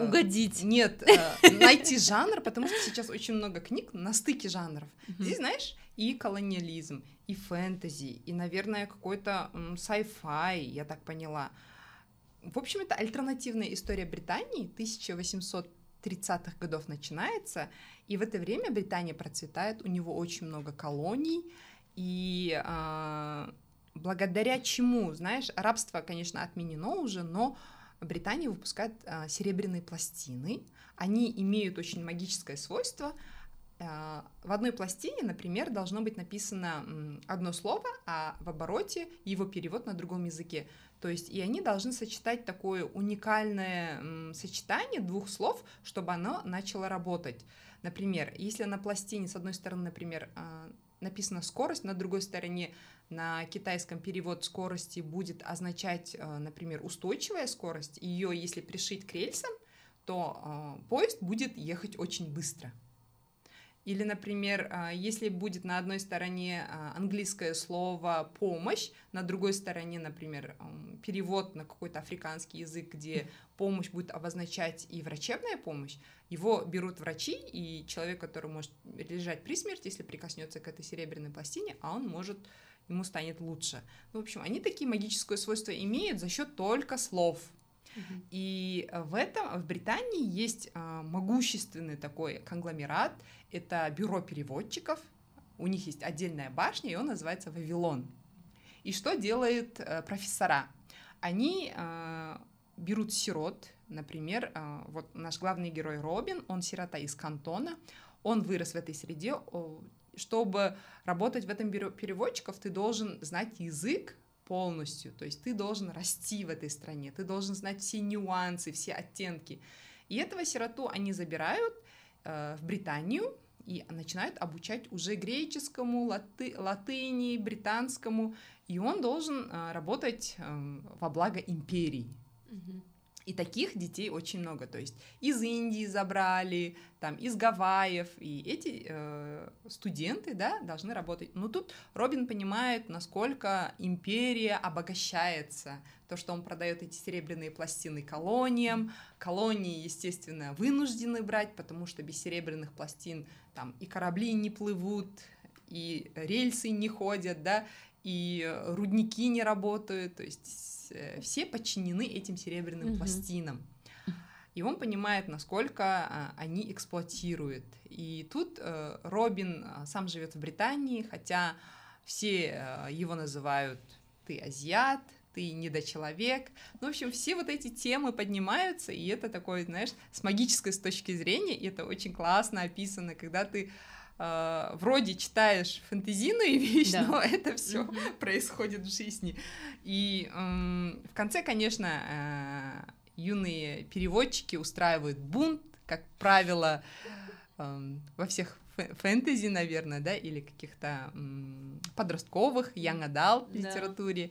Угодить. Нет, э, [LAUGHS] найти жанр, потому что сейчас очень много книг на стыке жанров. Здесь, знаешь, и колониализм, и фэнтези, и, наверное, какой-то sci-fi, я так поняла. В общем, это альтернативная история Британии 1830-х годов начинается, и в это время Британия процветает, у него очень много колоний, и а, благодаря чему, знаешь, рабство, конечно, отменено уже, но Британия выпускает а, серебряные пластины, они имеют очень магическое свойство. А, В одной пластине, например, должно быть написано одно слово, а в обороте его перевод на другом языке. То есть и они должны сочетать такое уникальное м, сочетание двух слов, чтобы оно начало работать. Например, если на пластине с одной стороны, например, написана скорость, на другой стороне на китайском перевод скорости будет означать, а, например, устойчивая скорость, ее если пришить к рельсам, то а, поезд будет ехать очень быстро. Или, например, а, если будет на одной стороне а, английское слово «помощь», на другой стороне, например, перевод на какой-то африканский язык, где помощь будет обозначать и врачебная помощь, его берут врачи, и человек, который может лежать при смерти, если прикоснется к этой серебряной пластине, а он может, ему станет лучше. Ну, в общем, они такие магическое свойство имеют за счет только слов. И в этом, в Британии есть а, могущественный такой конгломерат, это бюро переводчиков, у них есть отдельная башня, и он называется Вавилон. И что делают э, профессора? Они а, берут сирот, например, вот наш главный герой Робин, он сирота из кантона, он вырос в этой среде, чтобы работать в этом бюро переводчиков, ты должен знать язык полностью, то есть ты должен расти в этой стране, ты должен знать все нюансы, все оттенки. И этого сироту они забирают э, в Британию и начинают обучать уже греческому, латы, латыни, британскому, и он должен э, работать э, во благо империи. Мгм. И таких детей очень много. То есть из Индии забрали, там из Гавайев. И эти э, студенты, да, должны работать. Но тут Робин понимает, насколько империя обогащается. То, что он продает эти серебряные пластины колониям. Колонии, естественно, вынуждены брать, потому что без серебряных пластин там и корабли не плывут, и рельсы не ходят, да, и э, рудники не работают. То есть э, все подчинены этим серебряным Мгм. пластинам. И он понимает, насколько а, они эксплуатируют. И тут э, Робин а, сам живет в Британии, хотя все его называют «ты азиат», «ты недочеловек». Ну, в общем, все вот эти темы поднимаются, и это такое, знаешь, с магической с точки зрения, и это очень классно описано, когда ты э, вроде читаешь фэнтезийную [LAUGHS] вещь, Да. но это все происходит в жизни. И м, в конце, конечно, э, юные переводчики устраивают бунт, как правило, эм, во всех фэ- фэнтези, наверное, да, или каких-то м, подростковых, young adult Да. литературе.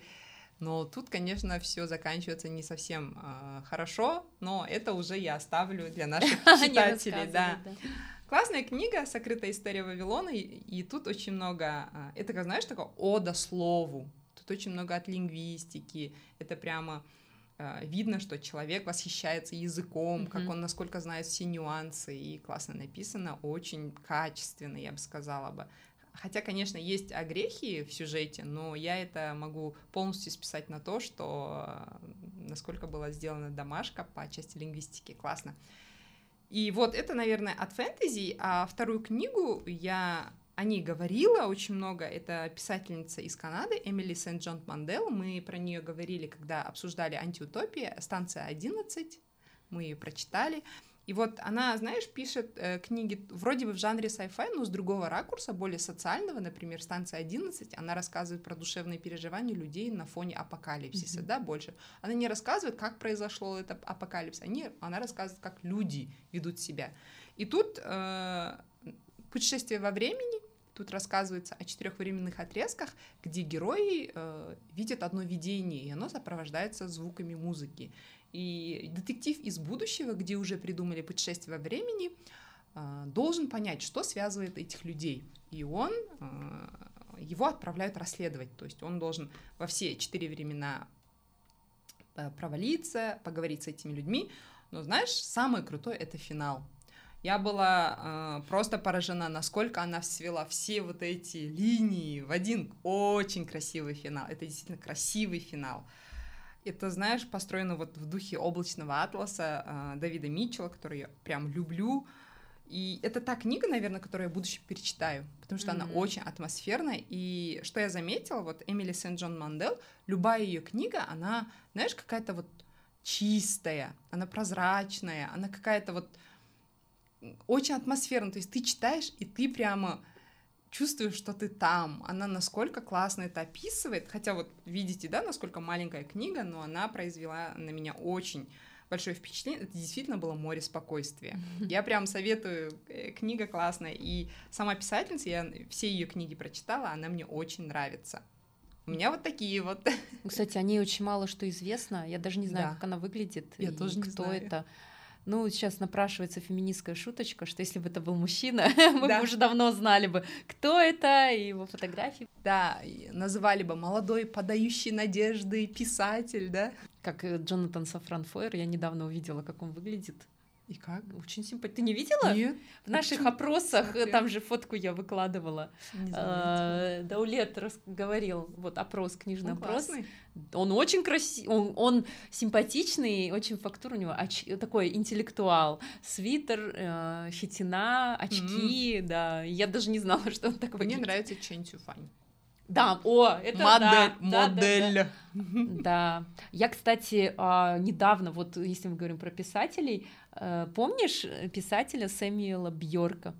Но тут, конечно, все заканчивается не совсем э, хорошо, но это уже я оставлю для наших [LAUGHS] читателей, да. Классная книга «Сокрытая история Вавилона», и, и тут очень много, а, это, как знаешь, такое ода слову, тут очень много от лингвистики, это прямо а, видно, что человек восхищается языком, как Мгм. он насколько знает все нюансы, и классно написано, очень качественно, я бы сказала бы. Хотя, конечно, есть огрехи в сюжете, но я это могу полностью списать на то, что а, насколько была сделана домашка по части лингвистики. Классно. И вот это, наверное, от фэнтези, а вторую книгу я о ней говорила очень много. Это писательница из Канады Эмили Сент-Джон Мандел. Мы про нее говорили, когда обсуждали антиутопия, станция 11. Мы ее прочитали. И вот она, знаешь, пишет э, книги вроде бы в жанре sci-fi, но с другого ракурса, более социального. Например, станция 11, она рассказывает про душевные переживания людей на фоне апокалипсиса, Мгм. да, больше. Она не рассказывает, как произошло это апокалипсис, они, она рассказывает, как люди ведут себя. И тут э, путешествие во времени. Тут рассказывается о четырех временных отрезках, где герои э, видят одно видение, и оно сопровождается звуками музыки. И детектив из будущего, где уже придумали путешествие во времени, э, должен понять, что связывает этих людей. И он э, его отправляют расследовать. То есть он должен во все четыре времена э, провалиться, поговорить с этими людьми. Но знаешь, самое крутое это финал. Я была э, просто поражена, насколько она свела все вот эти линии в один очень красивый финал. Это действительно красивый финал. Это, знаешь, построено вот в духе облачного атласа э, Давида Митчелла, который я прям люблю. И это та книга, наверное, которую я в будущем перечитаю, потому что mm-hmm. она очень атмосферная. И что я заметила, вот Эмили Сент-Джон Мандел, любая ее книга, она, знаешь, какая-то вот чистая, она прозрачная, она какая-то вот очень атмосферно, то есть ты читаешь, и ты прямо чувствуешь, что ты там. Она насколько классно это описывает, хотя вот видите, да, насколько маленькая книга, но она произвела на меня очень большое впечатление. Это действительно было море спокойствия. [LAUGHS] Я прям советую, э, книга классная, и сама писательница, я все ее книги прочитала, она мне очень нравится. У меня вот такие вот. [LAUGHS] Кстати, о ней очень мало что известно. Я даже не знаю, да. как она выглядит. Я тоже не кто знаю. это. Ну, сейчас напрашивается феминистская шуточка, что если бы это был мужчина, [LAUGHS] мы да. бы уже давно знали бы, кто это, и его фотографии. Да, называли бы молодой, подающий надежды писатель, да? Как э, Джонатан Сафран Фойер, я недавно увидела, как он выглядит. И как? Очень симпатично. Ты не видела? Нет. В наших Почему? опросах, Нет. там же фотку я выкладывала. А, Даулет говорил, вот опрос, книжный он опрос. Классный. Он очень красивый, он, он симпатичный, очень фактур у него, оч, такой интеллектуал. Свитер, э, щетина, очки, mm. да. Я даже не знала, [LAUGHS] что он так выглядит. Мне нравится Чен Цюфань. Да, о, это модель, да, модель. Да, да, да. да. Я, кстати, а, недавно, вот если мы говорим про писателей, э, помнишь писателя Сэмюэла Бьорка?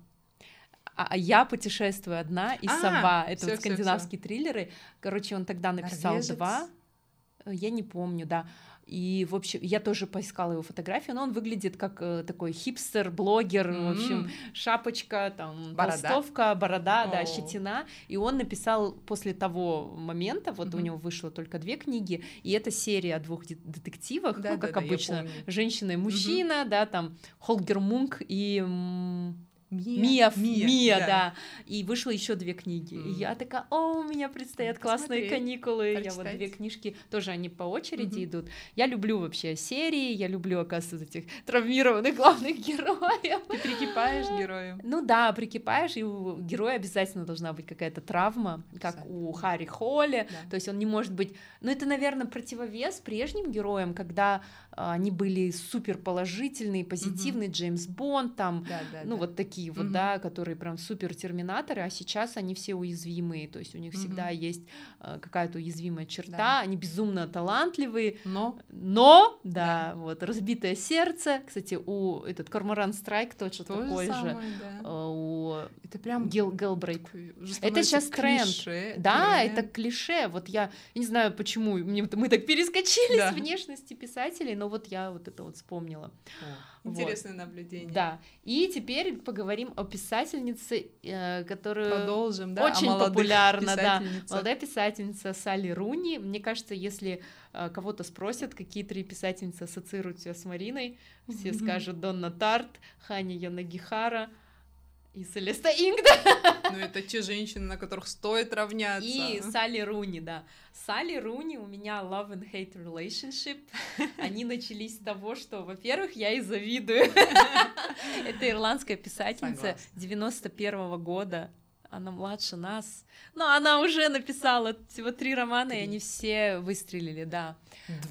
А, а я путешествую одна и а, сова. Это всё, вот скандинавские всё, всё. триллеры. Короче, он тогда написал Норвежец? два. Э, я не помню, да. И, в общем, я тоже поискала его фотографию, но он выглядит как э, такой хипстер, блогер, mm-hmm. в общем, шапочка, там, борода. толстовка, борода, oh. да, щетина. И он написал после того момента, вот mm-hmm. у него вышло только две книги, и это серия о двух детективах, да, ну, как да, обычно, женщина и мужчина, mm-hmm. да, там, Холгер Мунк и... Мия, Мия, Мия, Мия да. да. И вышло еще две книги. Mm. И я такая, о, у меня предстоят классные Посмотри, каникулы. Прочитать. Я вот две книжки, тоже они по очереди mm-hmm. идут. Я люблю вообще серии, я люблю, оказывается, этих травмированных главных [LAUGHS] героев. Ты прикипаешь герою? Ну да, прикипаешь, и у героя обязательно должна быть какая-то травма, как у Харри Холли. Да. То есть он не может быть... Ну это, наверное, противовес прежним героям, когда они были супер положительные, позитивные, mm-hmm. Джеймс Бонд, там, да, да, ну да. вот такие такие вот, да, которые прям супер терминаторы, а сейчас они все уязвимые, то есть у них mm-hmm. всегда есть э, какая-то уязвимая черта, да. они безумно талантливые, но, но, да, да, вот разбитое сердце, кстати, у этот Корморан Страйк точно То такой же, самое, да. э, у это прям Гил Гелбрейт, это сейчас тренд, клише, да, тренд. это клише, вот я, я не знаю, почему мне, мы так перескочили да. с внешности писателей, но вот я вот это вот вспомнила. О. Интересное вот. наблюдение. Да. И теперь поговорим о писательнице, э, которую Продолжим, да? очень популярна, да. Молодая писательница Салли Руни. Мне кажется, если э, кого-то спросят, какие три писательницы ассоциируют себя с Мариной, все скажут Донна Тарт, Ханя Янагихара, и Селеста Ингда. Ну, это те женщины, на которых стоит равняться. И Салли Руни, да. Салли Руни у меня love and hate relationship. [LAUGHS] Они начались с того, что, во-первых, я и завидую. [LAUGHS] Это ирландская писательница 91 -го года. Она младше нас. Но она уже написала всего три романа, три. и они все выстрелили, да.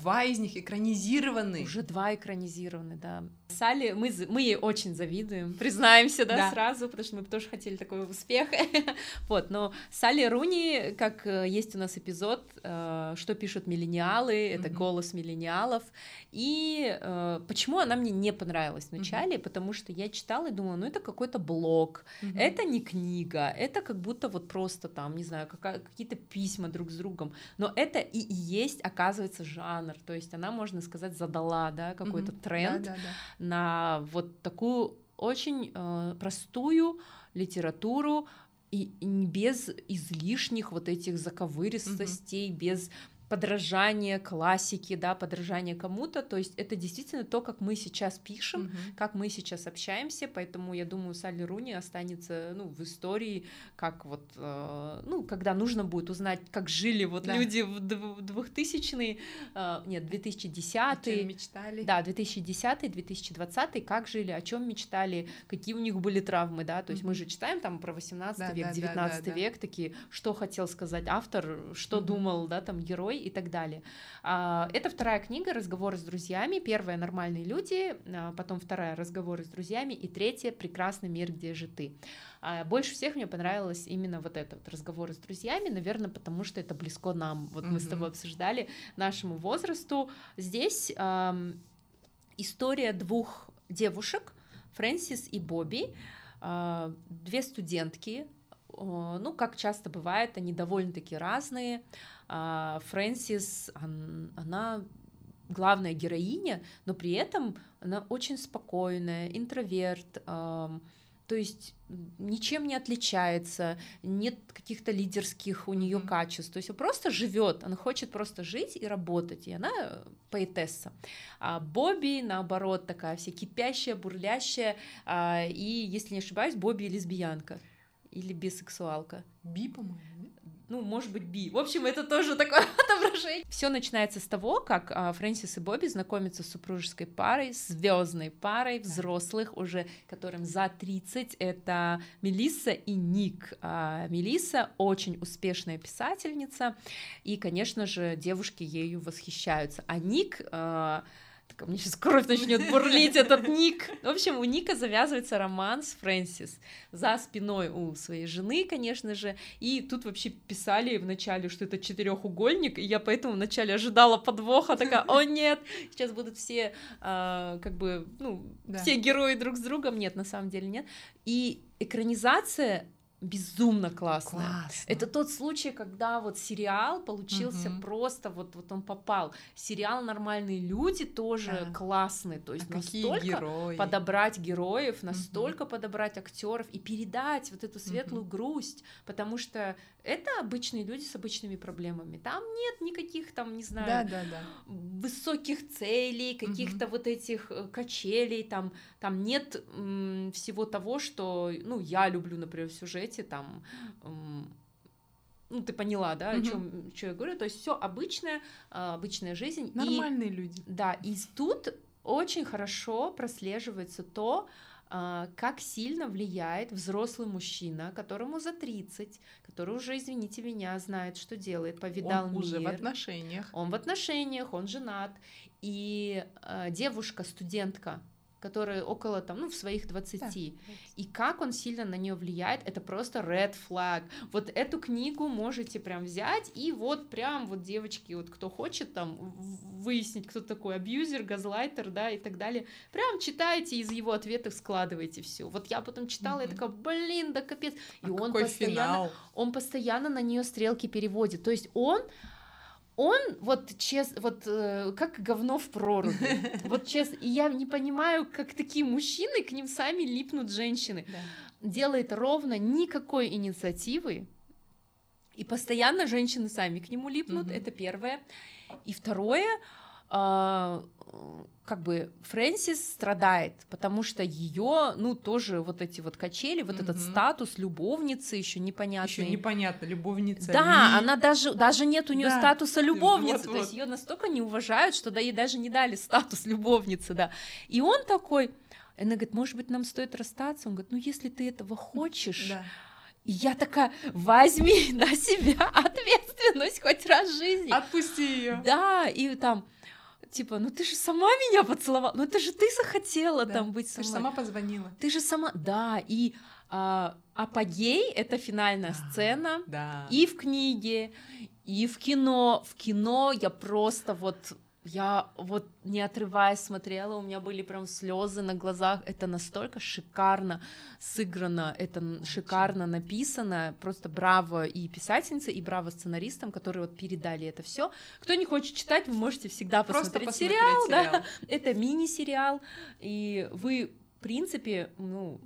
Два из них экранизированы. Уже два экранизированы, да. Салли, мы, мы ей очень завидуем, [LAUGHS] признаемся, да, да, сразу, потому что мы тоже хотели такой успех. [LAUGHS] вот, но Салли Руни, как э, есть у нас эпизод, э, что пишут миллениалы, это голос миллениалов, и э, почему она мне не понравилась вначале, потому что я читала и думала, ну это какой-то блог, это не книга, это как будто вот просто там, не знаю, какие-то письма друг с другом, но это и, и есть, оказывается, жанр, то есть она, можно сказать, задала, да, какой-то mm-hmm. тренд, да, да, да на вот такую очень э, простую литературу и без излишних вот этих заковыристостей, угу. без подражание классике, да, подражание кому-то, то есть это действительно то, как мы сейчас пишем, mm-hmm. как мы сейчас общаемся, поэтому я думаю, Салли Руни останется, ну, в истории, как вот, э, ну, когда нужно будет узнать, как жили вот да. люди в 2000-е, э, нет, 2010 О чем мечтали. Да, 2010-2020, как жили, о чем мечтали, какие у них были травмы, да, то есть mm-hmm. мы же читаем там про 18 да, век, да, 19 да, да, век, такие, что хотел сказать автор, что mm-hmm. думал, да, там герой, и так далее. А, это вторая книга «Разговоры с друзьями». Первая «Нормальные люди», а, потом вторая «Разговоры с друзьями» и третья «Прекрасный мир, где же ты». А, больше всех мне понравилось именно вот это вот разговоры с друзьями, наверное, потому что это близко нам. Вот mm-hmm. мы с тобой обсуждали нашему возрасту. Здесь история двух девушек, Фрэнсис и Бобби, две студентки. Ну, как часто бывает, они довольно-таки разные. А, Фрэнсис, она главная героиня, но при этом она очень спокойная, интроверт, то есть ничем не отличается, нет каких-то лидерских у нее mm-hmm. качеств, то есть она просто живет, она хочет просто жить и работать, и она поэтесса. А Бобби, наоборот, такая вся кипящая, бурлящая, а, и, если не ошибаюсь, Бобби лесбиянка или бисексуалка. Би, по-моему ну, может быть, би. В общем, это тоже такое [LAUGHS] отображение. Все начинается с того, как а, Фрэнсис и Бобби знакомятся с супружеской парой, звездной парой взрослых уже, которым за 30. Это Мелисса и Ник. А, Мелисса очень успешная писательница, и, конечно же, девушки ею восхищаются. А Ник а, так, мне сейчас кровь начнет бурлить этот ник. [LAUGHS] В общем, у Ника завязывается роман с Фрэнсис за спиной у своей жены, конечно же. И тут вообще писали вначале, что это четырехугольник, и я поэтому вначале ожидала подвоха, такая, о нет, сейчас будут все, э, как бы, ну, да. все герои друг с другом. Нет, на самом деле нет. И экранизация безумно классная. Классно. Это тот случай, когда вот сериал получился угу. просто вот вот он попал. Сериал "Нормальные люди" тоже да. классный, то есть а настолько герои? подобрать героев, настолько угу. подобрать актеров и передать вот эту светлую угу. грусть, потому что это обычные люди с обычными проблемами. Там нет никаких там, не знаю, да, да, да. высоких целей, каких-то угу. вот этих э, качелей, там там нет м, всего того, что ну я люблю, например, в сюжете эти там ну, ты поняла, да, угу. о чем что я говорю. То есть все обычная, а, обычная жизнь. Нормальные и, люди. Да, и тут очень хорошо прослеживается то, а, как сильно влияет взрослый мужчина, которому за 30, который уже, извините меня, знает, что делает, повидал он мир. уже в отношениях. Он в отношениях, он женат. И э, девушка, студентка, которая около там, ну, в своих 20. Да. И как он сильно на нее влияет, это просто red flag. Вот эту книгу можете прям взять и вот прям вот девочки, вот кто хочет там выяснить, кто такой абьюзер, газлайтер, да, и так далее, прям читайте из его ответов складывайте все. Вот я потом читала, mm-hmm. я такая, блин, да капец. И а он постоянно, финал? он постоянно на нее стрелки переводит. То есть он он вот честно, вот э, как говно в проруби. [LAUGHS] Вот честно, и я не понимаю, как такие мужчины к ним сами липнут женщины. Да. Делает ровно никакой инициативы, и постоянно женщины сами к нему липнут. Угу. Это первое. И второе, э, как бы Фрэнсис страдает, потому что ее, ну, тоже вот эти вот качели, вот угу. этот статус любовницы еще непонятно. Еще непонятно, любовница. Да, ли... она даже, даже нет у нее да. статуса любовницы, вот, то есть ее настолько не уважают, что да, ей даже не дали статус любовницы, да. И он такой, она говорит, может быть, нам стоит расстаться? Он говорит, ну, если ты этого хочешь... Да. И я такая, возьми на себя [LAUGHS] ответственность хоть раз в жизни. Отпусти ее. Да, и там типа, ну ты же сама меня поцеловала, ну это же ты захотела да, там быть мной. Ты же сама позвонила. Ты же сама, да, и а, апогей — это финальная а, сцена да. и в книге, и в кино. В кино я просто вот я вот не отрываясь смотрела, у меня были прям слезы на глазах. Это настолько шикарно сыграно, это шикарно написано. Просто браво и писательнице, и браво сценаристам, которые вот передали это все. Кто не хочет читать, вы можете всегда посмотреть, посмотреть сериал, сериал. Да? [LAUGHS] Это мини-сериал, и вы, в принципе, ну,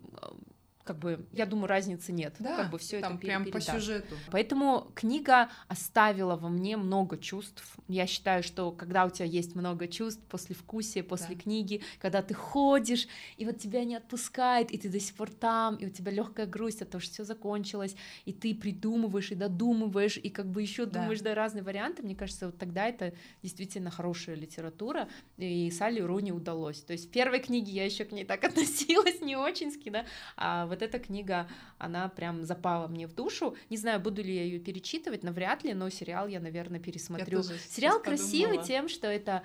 как бы, я думаю, разницы нет. Да, как бы все там это прям по передашь. сюжету. Поэтому книга оставила во мне много чувств. Я считаю, что когда у тебя есть много чувств после вкусия, после Да. книги, когда ты ходишь, и вот тебя не отпускает, и ты до сих пор там, и у тебя легкая грусть от того, что все закончилось, и ты придумываешь и додумываешь, и как бы еще Да. думаешь, да, разные варианты. Мне кажется, вот тогда это действительно хорошая литература, и Салли Руни удалось. То есть в первой книге я еще к ней так [LAUGHS] относилась не очень-ски, да, а вот эта книга, она прям запала мне в душу. Не знаю, буду ли я ее перечитывать, навряд ли, но сериал я, наверное, пересмотрю. сериал красивый подумала. тем, что это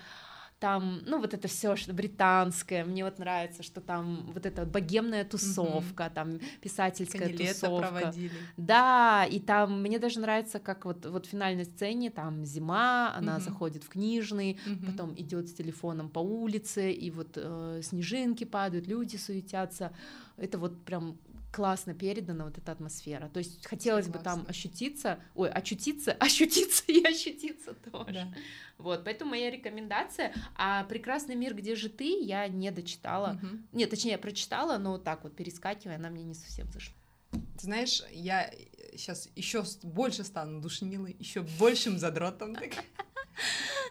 там, ну, вот это все, что британское, мне вот нравится, что там вот эта вот богемная тусовка, там писательская Они тусовка. проводили. Да, и там мне даже нравится, как вот, вот в финальной сцене, там зима, она Мгм. заходит в книжный, Мгм. потом идет с телефоном по улице, и вот э, снежинки падают, люди суетятся. Это вот прям классно передана вот эта атмосфера. То есть хотелось бы там ощутиться, ой, очутиться, [LAUGHS] ощутиться и ощутиться тоже. Да. Вот, поэтому моя рекомендация. А «Прекрасный мир, где же ты» я не дочитала. Мгм. Нет, точнее, я прочитала, но вот так вот, перескакивая, она мне не совсем зашла. Ты знаешь, я сейчас еще больше стану душнилой, еще большим задротом. [LAUGHS]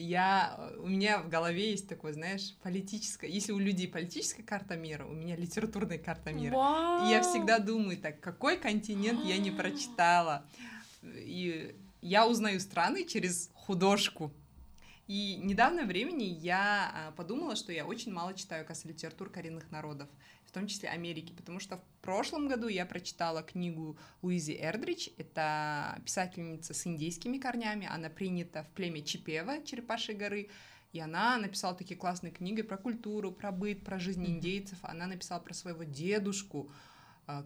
Я, у меня в голове есть такое, знаешь, политическое. Если у людей политическая карта мира, у меня литературная карта мира. И я всегда думаю так, какой континент я не прочитала. [GASPS] И я узнаю страны через художку. И недавно времени я а, подумала, что я очень мало читаю, оказывается, литератур коренных народов, в том числе Америки, потому что в прошлом году я прочитала книгу Луизи Эрдрич, это писательница с индейскими корнями, она принята в племя Чипева, Черепашьей горы, и она написала такие классные книги про культуру, про быт, про жизнь индейцев. Она написала про своего дедушку,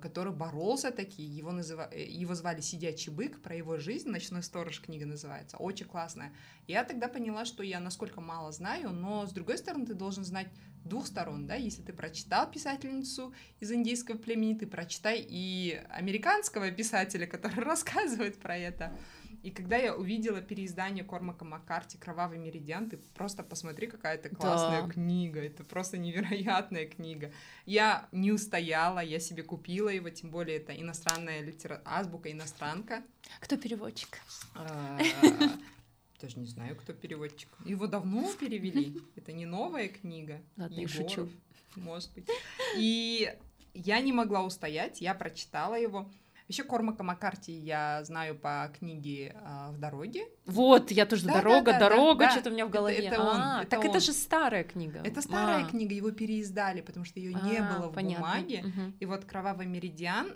который боролся таки, его, называ... э, его звали «Сидячий бык», про его жизнь, «Ночной сторож» книга называется, очень классная. Я тогда поняла, что я насколько мало знаю, но, с другой стороны, ты должен знать двух сторон, да, если ты прочитал писательницу из индейского племени, ты прочитай и американского писателя, который [LAUGHS] рассказывает про это. И когда я увидела переиздание Кормака Маккарти «Кровавый меридиан», ты просто посмотри, какая это классная Да. книга, это просто невероятная книга. Я не устояла, я себе купила его, тем более это иностранная литература, азбука иностранка. Кто переводчик? А, [LAUGHS] Даже не знаю, кто переводчик. Его давно перевели. [LAUGHS] Это не новая книга. Ладно, я шучу. Может быть. И я не могла устоять, я прочитала его. Еще Кормака Маккарти я знаю по книге а, «В дороге». Вот, я тоже Да, дорога, да, да, дорога, да, да. что-то у меня в Это- голове. это он, А, это так это он. же старая книга. Это старая А, книга, его переиздали, потому что ее не а, было в понятно. бумаге. Мгм. И вот «Кровавый меридиан»,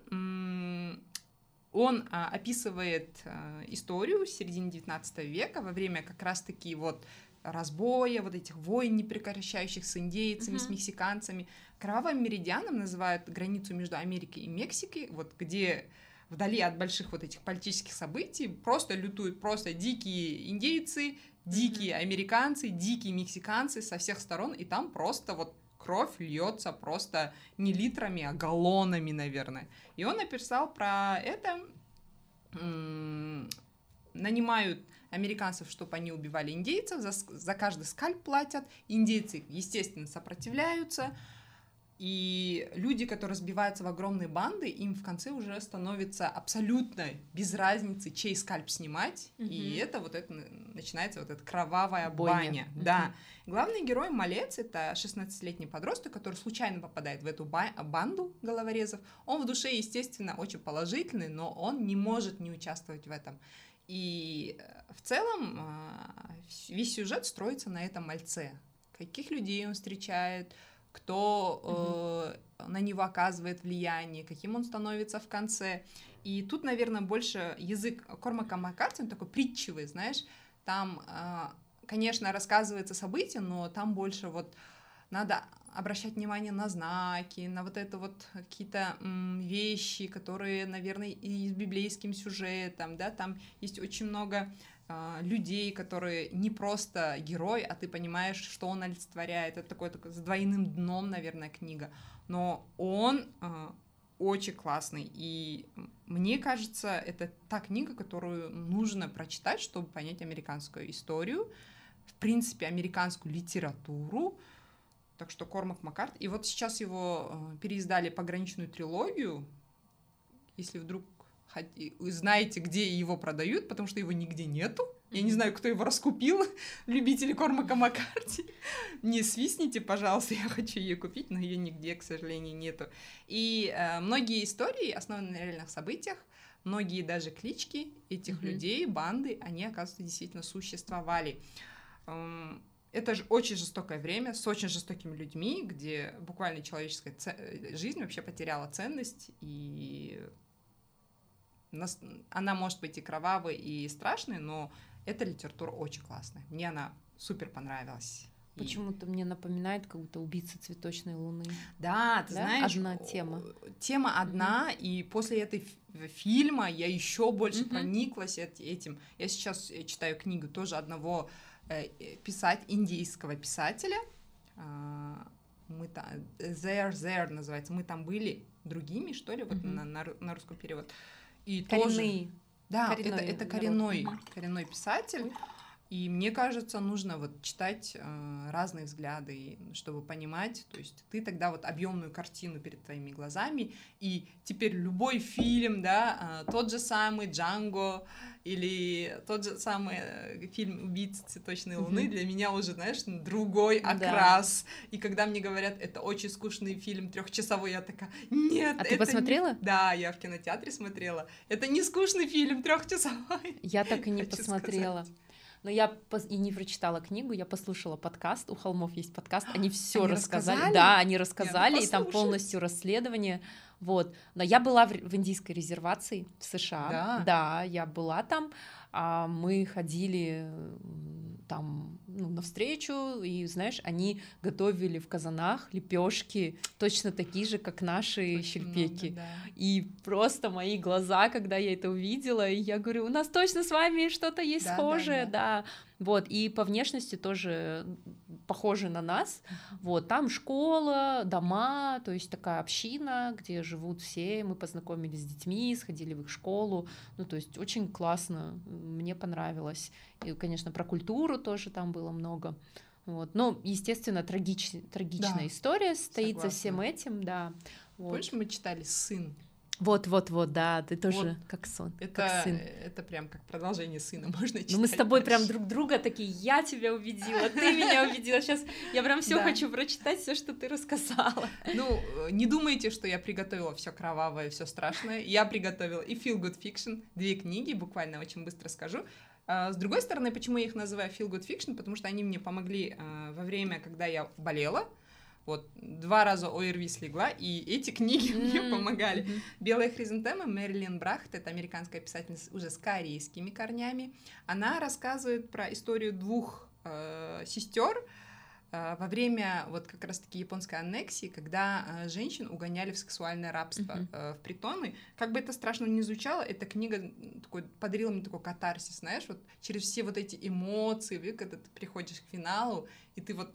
он а, описывает а, историю середины 19 века во время как раз-таки вот разбоя, вот этих войн непрекращающих с индейцами, с Мгм. мексиканцами. Кровавым меридианом называют границу между Америкой и Мексикой, вот где вдали от больших вот этих политических событий просто лютуют просто дикие индейцы, дикие американцы, дикие мексиканцы со всех сторон, и там просто вот кровь льется просто не литрами, а галлонами, наверное. И он написал про это. Нанимают американцев, чтобы они убивали индейцев, за, за каждый скальп платят. Индейцы, естественно, сопротивляются. И люди, которые сбиваются в огромные банды, им в конце уже становится абсолютно без разницы, чей скальп снимать. И Мгм. это вот это начинается вот эта кровавая Бойня. баня. Мгм. Да. Главный герой Малец это 16-летний подросток, который случайно попадает в эту ба- банду головорезов. Он в душе, естественно, очень положительный, но он не может не участвовать в этом. И э, в целом вс- весь сюжет строится на этом мальце. Каких людей он встречает, кто э, на него оказывает влияние, каким он становится в конце. И тут, наверное, больше язык Кормака Маккарти, он такой притчевый, знаешь, там, э, конечно, рассказывается событие, но там больше вот надо обращать внимание на знаки, на вот это вот какие-то вещи, которые, наверное, и с библейским сюжетом, да, там есть очень много людей, которые не просто герой, а ты понимаешь, что он олицетворяет. Это такой, такой с двойным дном, наверное, книга. Но он а, очень классный. И мне кажется, это та книга, которую нужно прочитать, чтобы понять американскую историю, в принципе, американскую литературу. Так что Кормак Маккарт. И вот сейчас его э, переиздали пограничную трилогию. Если вдруг знаете, где его продают, потому что его нигде нету. Я не знаю, кто его раскупил, [LAUGHS] любители Кормака Маккарти. Не свистните, пожалуйста, [LAUGHS] я хочу ее купить, но ее нигде, к сожалению, нету. И э, многие истории основаны на реальных событиях, многие даже клички этих mm-hmm. людей, банды, они, оказывается, действительно существовали. Эм, это же очень жестокое время с очень жестокими людьми, где буквально человеческая ц... жизнь вообще потеряла ценность, и она может быть и кровавой, и страшной, но эта литература очень классная. Мне она супер понравилась. Почему-то мне напоминает как будто убийца цветочной луны. Да, ты да? знаешь. Одна тема. Тема одна, mm-hmm. и после этой фильма я еще больше mm-hmm. прониклась этим. Я сейчас э, читаю книгу тоже одного э, писать индийского писателя. Э, мы там there there называется. Мы там были другими, что ли, вот mm-hmm. на, на, на русском перевод. И Коренные. тоже да, коренной это, это коренной, народ. коренной писатель. И мне кажется, нужно вот читать э, разные взгляды, чтобы понимать, то есть ты тогда вот объемную картину перед твоими глазами, и теперь любой фильм, да, э, тот же самый Джанго или тот же самый э, фильм «Убийца цветочной луны» mm-hmm. для меня уже, знаешь, другой окрас. Да. И когда мне говорят, это очень скучный фильм трехчасовой, я такая, нет. А ты посмотрела? Не... Да, я в кинотеатре смотрела. Это не скучный фильм трехчасовой. Я так и не посмотрела. Сказать. Но я и не прочитала книгу, я послушала подкаст. У холмов есть подкаст, они все рассказали. рассказали. Да, они рассказали, и там полностью расследование. Вот. Но я была в, в индийской резервации в США. Да. Да, я была там. А мы ходили там ну, навстречу, и знаешь, они готовили в казанах лепешки точно такие же, как наши Очень щельпеки. Много, да. И просто мои глаза, когда я это увидела, и я говорю, у нас точно с вами что-то есть да, схожее, да, да. да. Вот, и по внешности тоже похожи на нас. Вот, там школа, дома, то есть такая община, где живут все. Мы познакомились с детьми, сходили в их школу. Ну, то есть очень классно, мне понравилось. И, конечно, про культуру тоже там было много. Вот. Но, естественно, трагич... трагичная да, история стоит согласна. за всем этим, да. Вот. Помнишь, мы читали «Сын»? Вот, вот, вот, да, ты тоже вот как сон, это, как сын. Это прям как продолжение сына, [LAUGHS] можно читать. Ну мы с тобой дальше. прям друг друга такие, я тебя убедила, ты меня убедила. Сейчас я прям все да. хочу прочитать, все, что ты рассказала. Ну, не думайте, что я приготовила все кровавое, все страшное. Я приготовила и Feel Good Fiction, две книги, буквально очень быстро скажу. А, с другой стороны, почему я их называю Feel Good Fiction? Потому что они мне помогли а, во время, когда я болела, вот два раза ОРВИ слегла, и эти книги mm-hmm. [LAUGHS] мне помогали. Mm-hmm. «Белая хризантема» Мэрилин Брахт, это американская писательница уже с корейскими корнями. Она рассказывает про историю двух э, сестер, э, во время вот как раз-таки японской аннексии, когда э, женщин угоняли в сексуальное рабство uh-huh. в притоны. Как бы это страшно не звучало, эта книга такой, подарила мне такой катарсис, знаешь, вот через все вот эти эмоции, когда ты приходишь к финалу, и ты вот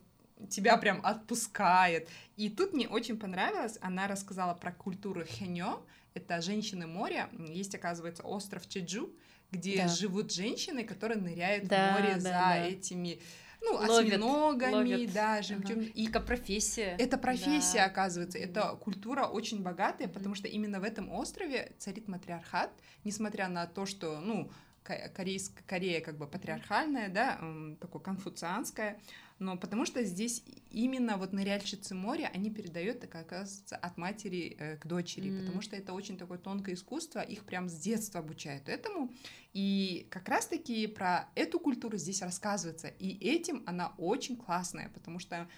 тебя прям отпускает. И тут мне очень понравилось, она рассказала про культуру хенё, это женщины моря, есть, оказывается, остров Чеджу, где да. живут женщины, которые ныряют да, в море да, за да. этими ну, ловят, осьминогами, ловят. да, жемчугом. Ага. И как профессия. Это профессия, да. оказывается. Это культура очень богатая, потому что именно в этом острове царит матриархат, несмотря на то, что, ну, Корейская, Корея как бы патриархальная, да, такое конфуцианская, но потому что здесь именно вот ныряльщицы моря, они передают, так оказывается, от матери э, к дочери, mm. потому что это очень такое тонкое искусство, их прям с детства обучают этому, и как раз-таки про эту культуру здесь рассказывается, и этим она очень классная, потому что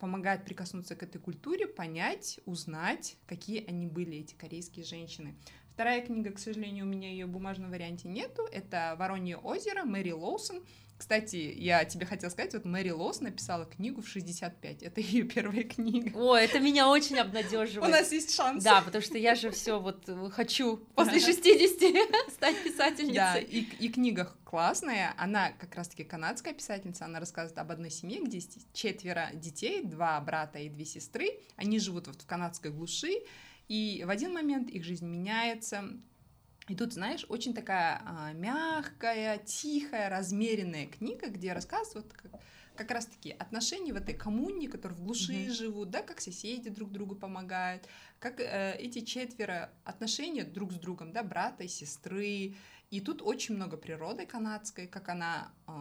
помогает прикоснуться к этой культуре, понять, узнать, какие они были, эти корейские женщины. Вторая книга, к сожалению, у меня ее в бумажном варианте нету, это «Воронье озеро» Мэри Лоусон, кстати, я тебе хотела сказать, вот Мэри Лос написала книгу в 65. Это [LAUGHS] ее первая книга. О, это меня очень обнадеживает. У нас есть шанс. Да, потому что я же все вот хочу после 60 [LAUGHS] стать писательницей. Да, и, и книга классная. Она как раз-таки канадская писательница. Она рассказывает об одной семье, где четверо детей, два брата и две сестры. Они живут вот в канадской глуши. И в один момент их жизнь меняется, и тут, знаешь, очень такая а, мягкая, тихая, размеренная книга, где рассказывают, как как раз-таки отношения в этой коммуне, которые в глуши mm-hmm. живут, да, как соседи друг другу помогают, как э, эти четверо отношения друг с другом, да, брата и сестры. И тут очень много природы канадской, как она э,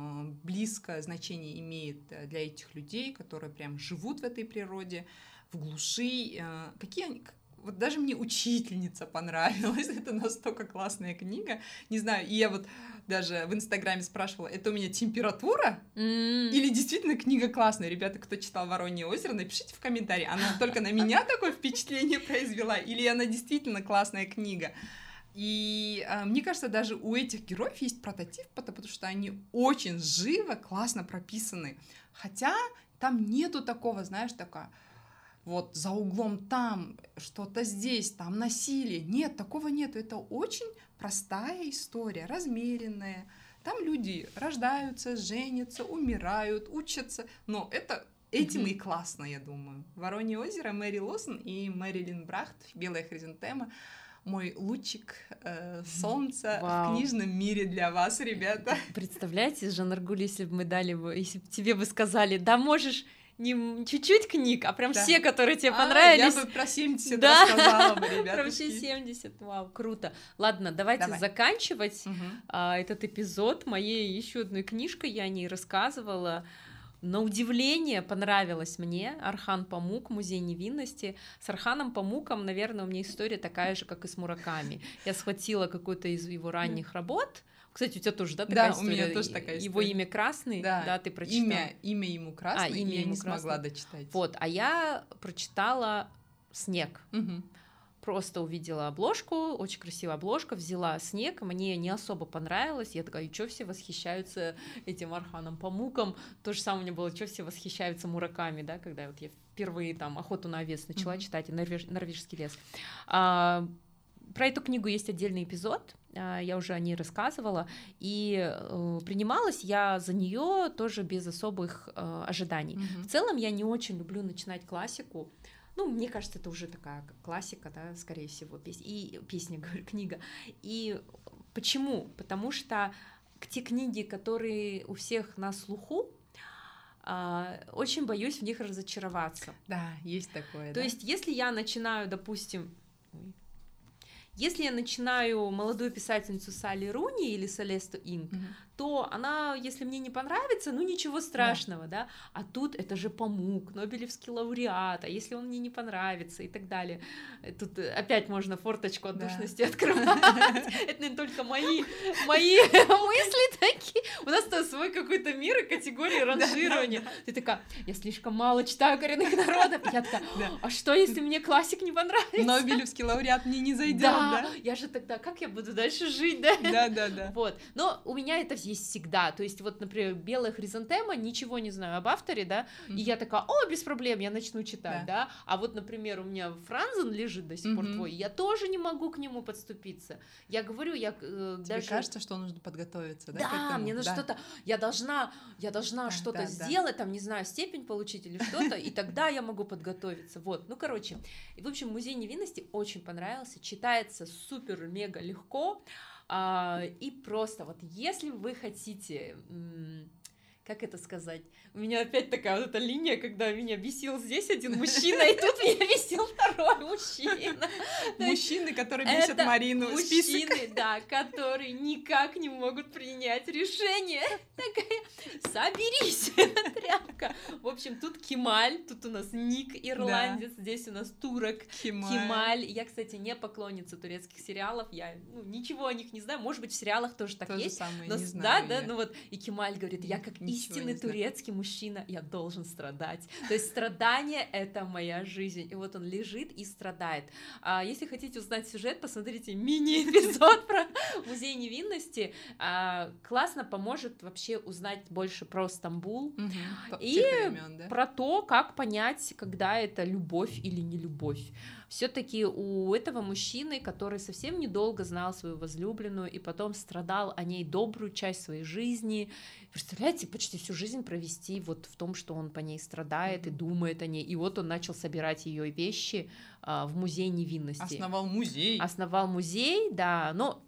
близкое значение имеет э, для этих людей, которые прям живут в этой природе, в глуши. Э, какие они, вот даже мне учительница понравилась, [LAUGHS] это настолько классная книга, не знаю, и я вот даже в Инстаграме спрашивала, это у меня температура mm. или действительно книга классная? Ребята, кто читал «Воронье озеро», напишите в комментарии, она только на меня такое впечатление произвела или она действительно классная книга? И э, мне кажется, даже у этих героев есть прототип, потому что они очень живо, классно прописаны. Хотя там нету такого, знаешь, такая вот за углом там, что-то здесь, там насилие. Нет, такого нет. Это очень простая история, размеренная. Там люди рождаются, женятся, умирают, учатся. Но это этим mm-hmm. и классно, я думаю. Воронье озеро, Мэри Лосон и Мэрилин Брахт, Белая хризантема мой лучик э, солнца Вау. в книжном мире для вас, ребята. Представляете, Жан Аргуль, если бы мы дали бы, если бы тебе бы сказали, да можешь не чуть-чуть книг, а прям да. все, которые тебе а, понравились. Я бы про 70 да. рассказала бы, [LAUGHS] ребята. Про все 70, вау, круто. Ладно, давайте Давай. заканчивать угу. а, этот эпизод моей еще одной книжкой, я о ней рассказывала. На удивление понравилось мне Архан Памук, Музей невинности. С Арханом Памуком, наверное, у меня история такая же, как и с Мураками. Я схватила какую-то из его ранних работ, кстати, у тебя тоже, да, такая да, история? у меня тоже такая история. Его имя Красный, да, да ты прочитала? Имя, имя ему Красный, а, имя я ему не красный. смогла дочитать. Вот, а я прочитала Снег. Угу. Просто увидела обложку, очень красивая обложка, взяла снег, мне не особо понравилось. Я такая, и что все восхищаются этим Арханом Памуком? То же самое у меня было, что все восхищаются мураками, да, когда вот я впервые там охоту на овец начала читать, норвеж... норвежский лес. А, про эту книгу есть отдельный эпизод, я уже о ней рассказывала, и э, принималась я за нее тоже без особых э, ожиданий. Mm-hmm. В целом я не очень люблю начинать классику. Ну, мне кажется, это уже такая классика, да, скорее всего, песня, и песня, [LAUGHS] говорю, книга. И почему? Потому что те книги, которые у всех на слуху, Uh, очень боюсь в них разочароваться. Да, есть такое. То да? есть, если я начинаю, допустим, если я начинаю молодую писательницу Салли Руни или Селесту Инг, mm-hmm то она, если мне не понравится, ну ничего страшного, да. да? А тут это же Памук, Нобелевский лауреат, а если он мне не понравится и так далее. Тут опять можно форточку от душности [LAUGHS] открывать. Это не только мои мои [LAUGHS] мысли такие. У нас то свой какой-то мир и категории ранжирования. Ты такая, я слишком мало читаю коренных народов. Я такая, а что, если мне классик не понравится? Нобелевский лауреат мне не зайдет, да? Я же тогда, как я буду дальше жить, да? Да, да, да. Вот. Но у меня это есть всегда. То есть вот, например, белая хризантема, ничего не знаю об авторе, да, mm-hmm. и я такая, о, без проблем, я начну читать, да. да? А вот, например, у меня Франзен лежит до сих mm-hmm. пор твой, я тоже не могу к нему подступиться. Я говорю, я э, Тебе даже... кажется, что нужно подготовиться, да? Да, мне нужно да. что-то, я должна, я должна да, что-то да, сделать, да. там, не знаю, степень получить или что-то, и тогда я могу подготовиться. Вот, ну, короче, и, в общем, музей невинности очень понравился, читается супер-мега легко. А, и просто вот если вы хотите как это сказать? У меня опять такая вот эта линия, когда меня бесил здесь один мужчина, и тут меня бесил второй мужчина. Мужчины, которые бесят Марину. Мужчины, да, которые никак не могут принять решение. Такая, соберись, [LAUGHS] тряпка. В общем, тут Кемаль, тут у нас Ник, ирландец, здесь у нас турок Кемаль. Я, кстати, не поклонница турецких сериалов, я ну, ничего о них не знаю, может быть, в сериалах тоже так есть. да, да, ну вот, и Кемаль говорит, я как истинный турецкий мужчина, я должен страдать. То есть страдание — это моя жизнь. И вот он лежит и страдает. А если хотите узнать сюжет, посмотрите мини-эпизод про музей невинности. А, классно поможет вообще узнать больше про Стамбул угу. и времен, да? про то, как понять, когда это любовь или не любовь все-таки у этого мужчины, который совсем недолго знал свою возлюбленную и потом страдал о ней добрую часть своей жизни, представляете, почти всю жизнь провести вот в том, что он по ней страдает mm-hmm. и думает о ней, и вот он начал собирать ее вещи а, в музей невинности. Основал музей. Основал музей, да, но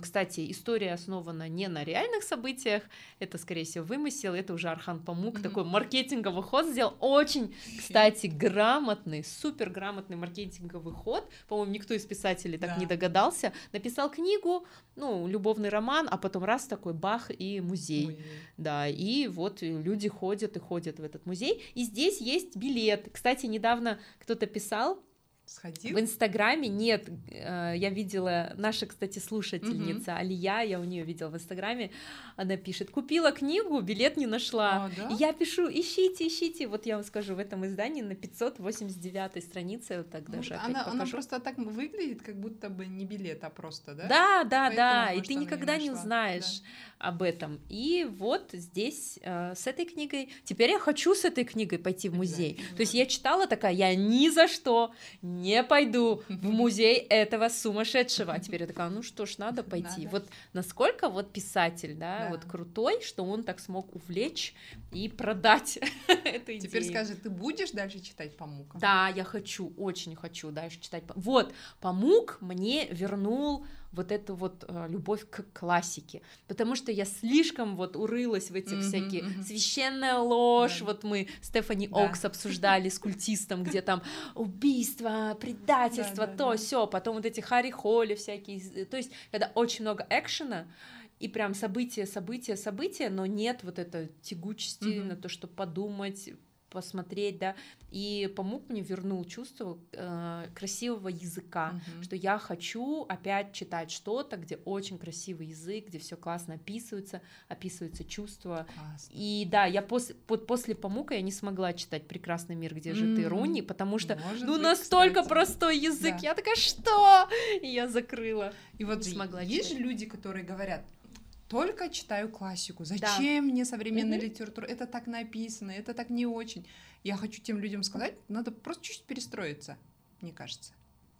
кстати, история основана не на реальных событиях, это, скорее всего, вымысел, это уже Архан Памук, mm-hmm. такой маркетинговый ход сделал, очень, кстати, грамотный, супер грамотный маркетинговый ход, по-моему, никто из писателей так да. не догадался, написал книгу, ну, любовный роман, а потом раз такой бах и музей, музей. да, и вот люди ходят и ходят в этот музей, и здесь есть билет, кстати, недавно кто-то писал, Сходил? В Инстаграме нет. Э, я видела, наша, кстати, слушательница угу. Алия, я у нее видела в Инстаграме, она пишет, купила книгу, билет не нашла. А, да? И я пишу, ищите, ищите. Вот я вам скажу, в этом издании на 589 странице, вот так ну, даже она, она просто так выглядит, как будто бы не билет, а просто, да? Да, да, Поэтому, да, и ты никогда не, не узнаешь да. об этом. И вот здесь э, с этой книгой, теперь я хочу с этой книгой пойти в музей. То есть я читала такая, я ни за что не пойду в музей этого сумасшедшего. А теперь я такая, ну что ж, надо пойти. Надо. Вот насколько вот писатель, да, да, вот крутой, что он так смог увлечь и продать [LAUGHS] эту идею. Теперь скажи, ты будешь дальше читать Памука? Да, я хочу, очень хочу дальше читать. Вот, Памук мне вернул вот эту вот э, любовь к классике, потому что я слишком вот урылась в этих mm-hmm, всяких mm-hmm. священная ложь, да. вот мы Стефани да. Окс обсуждали с культистом, где там убийство, предательство, да, то, все, потом вот эти Харри Холли всякие, то есть когда очень много экшена, и прям события, события, события, но нет вот этой тягучести mm-hmm. на то, чтобы подумать, посмотреть, да, и помог мне вернул чувство э, красивого языка, mm-hmm. что я хочу опять читать что-то, где очень красивый язык, где все классно описывается, описываются чувства. Классно. И да, я после под, после помука я не смогла читать "Прекрасный мир, где же ты, Руни", потому что Может ну быть, настолько кстати. простой язык, да. я такая что, и я закрыла. И вот не смогла есть читать. же люди, которые говорят только читаю классику. Зачем да. мне современная угу. литература? Это так написано, это так не очень. Я хочу тем людям сказать, надо просто чуть-чуть перестроиться, мне кажется.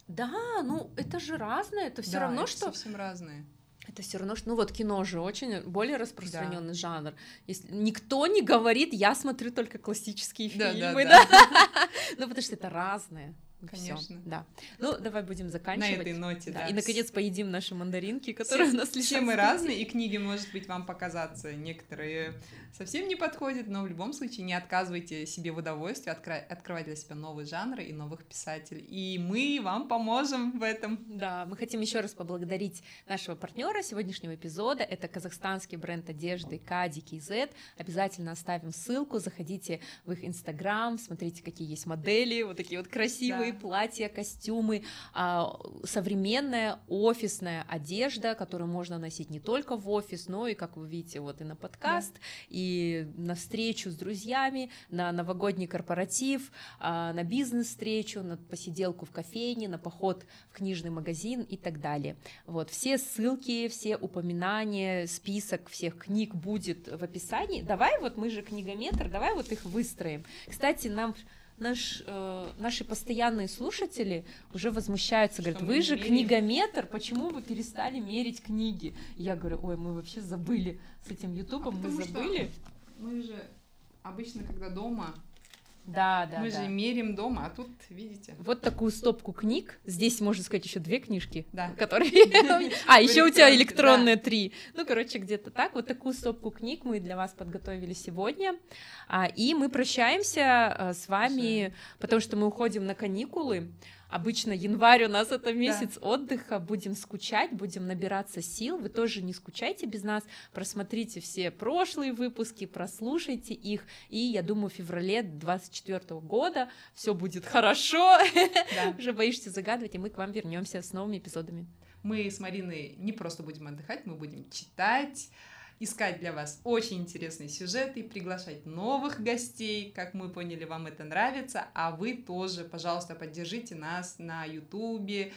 Да, ну это же разное, это все да, равно, это что совсем разные. Это все равно, что, ну вот кино же очень более распространенный да. жанр. Если никто не говорит, я смотрю только классические да, фильмы, да, да. да. [LAUGHS] ну потому что это разное. Конечно. Всё, да. Ну, давай будем заканчивать. На этой ноте, да. да. И, наконец, поедим наши мандаринки, которые все, у нас лежат. Все мы разные, и книги, может быть, вам показаться некоторые совсем не подходят, но в любом случае не отказывайте себе в удовольствии, откры... открывать для себя новые жанры и новых писателей. И мы вам поможем в этом. Да, мы хотим еще раз поблагодарить нашего партнера сегодняшнего эпизода. Это казахстанский бренд одежды Кадики Z. Обязательно оставим ссылку, заходите в их инстаграм, смотрите, какие есть модели, вот такие вот красивые да. платья, костюмы, а, современная офисная одежда, которую можно носить не только в офис, но и, как вы видите, вот и на подкаст, да. и на встречу с друзьями, на новогодний корпоратив, а, на бизнес-встречу, на посиделку в кофейне, на поход в книжный магазин и так далее. Вот, все ссылки, все упоминания, список всех книг будет в описании. Давай вот мы же книгометр, давай вот их выстроим. Кстати, нам наш, э, наши постоянные слушатели уже возмущаются, говорят, вы же меряем? книгометр, почему вы перестали мерить книги? я говорю, ой, мы вообще забыли с этим ютубом, а мы забыли. Мы же обычно, когда дома, да, да. Мы да. же мерим дома, а тут, видите. Вот такую стопку книг. Здесь, можно сказать, еще две книжки. Да. Которые. [LAUGHS] А, еще у тебя электронные три. Ну, короче, где-то так. Вот такую стопку книг мы для вас подготовили сегодня. А, и мы прощаемся э, с вами, потому что мы уходим на каникулы. Обычно январь у нас это месяц да. отдыха, будем скучать, будем набираться сил. Вы тоже не скучайте без нас, просмотрите все прошлые выпуски, прослушайте их, и я думаю, в феврале 24 года все будет хорошо. Да. [LAUGHS] Уже боишься загадывать, и мы к вам вернемся с новыми эпизодами. Мы с Мариной не просто будем отдыхать, мы будем читать, искать для вас очень интересные сюжеты, приглашать новых гостей. Как мы поняли, вам это нравится. А вы тоже, пожалуйста, поддержите нас на Ютубе.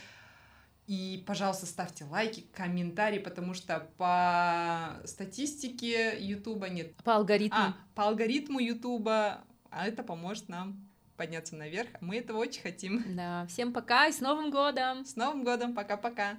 И, пожалуйста, ставьте лайки, комментарии, потому что по статистике Ютуба нет. По алгоритму. А, по алгоритму Ютуба, а это поможет нам подняться наверх. Мы этого очень хотим. Да, всем пока и с Новым годом! С Новым годом! Пока-пока!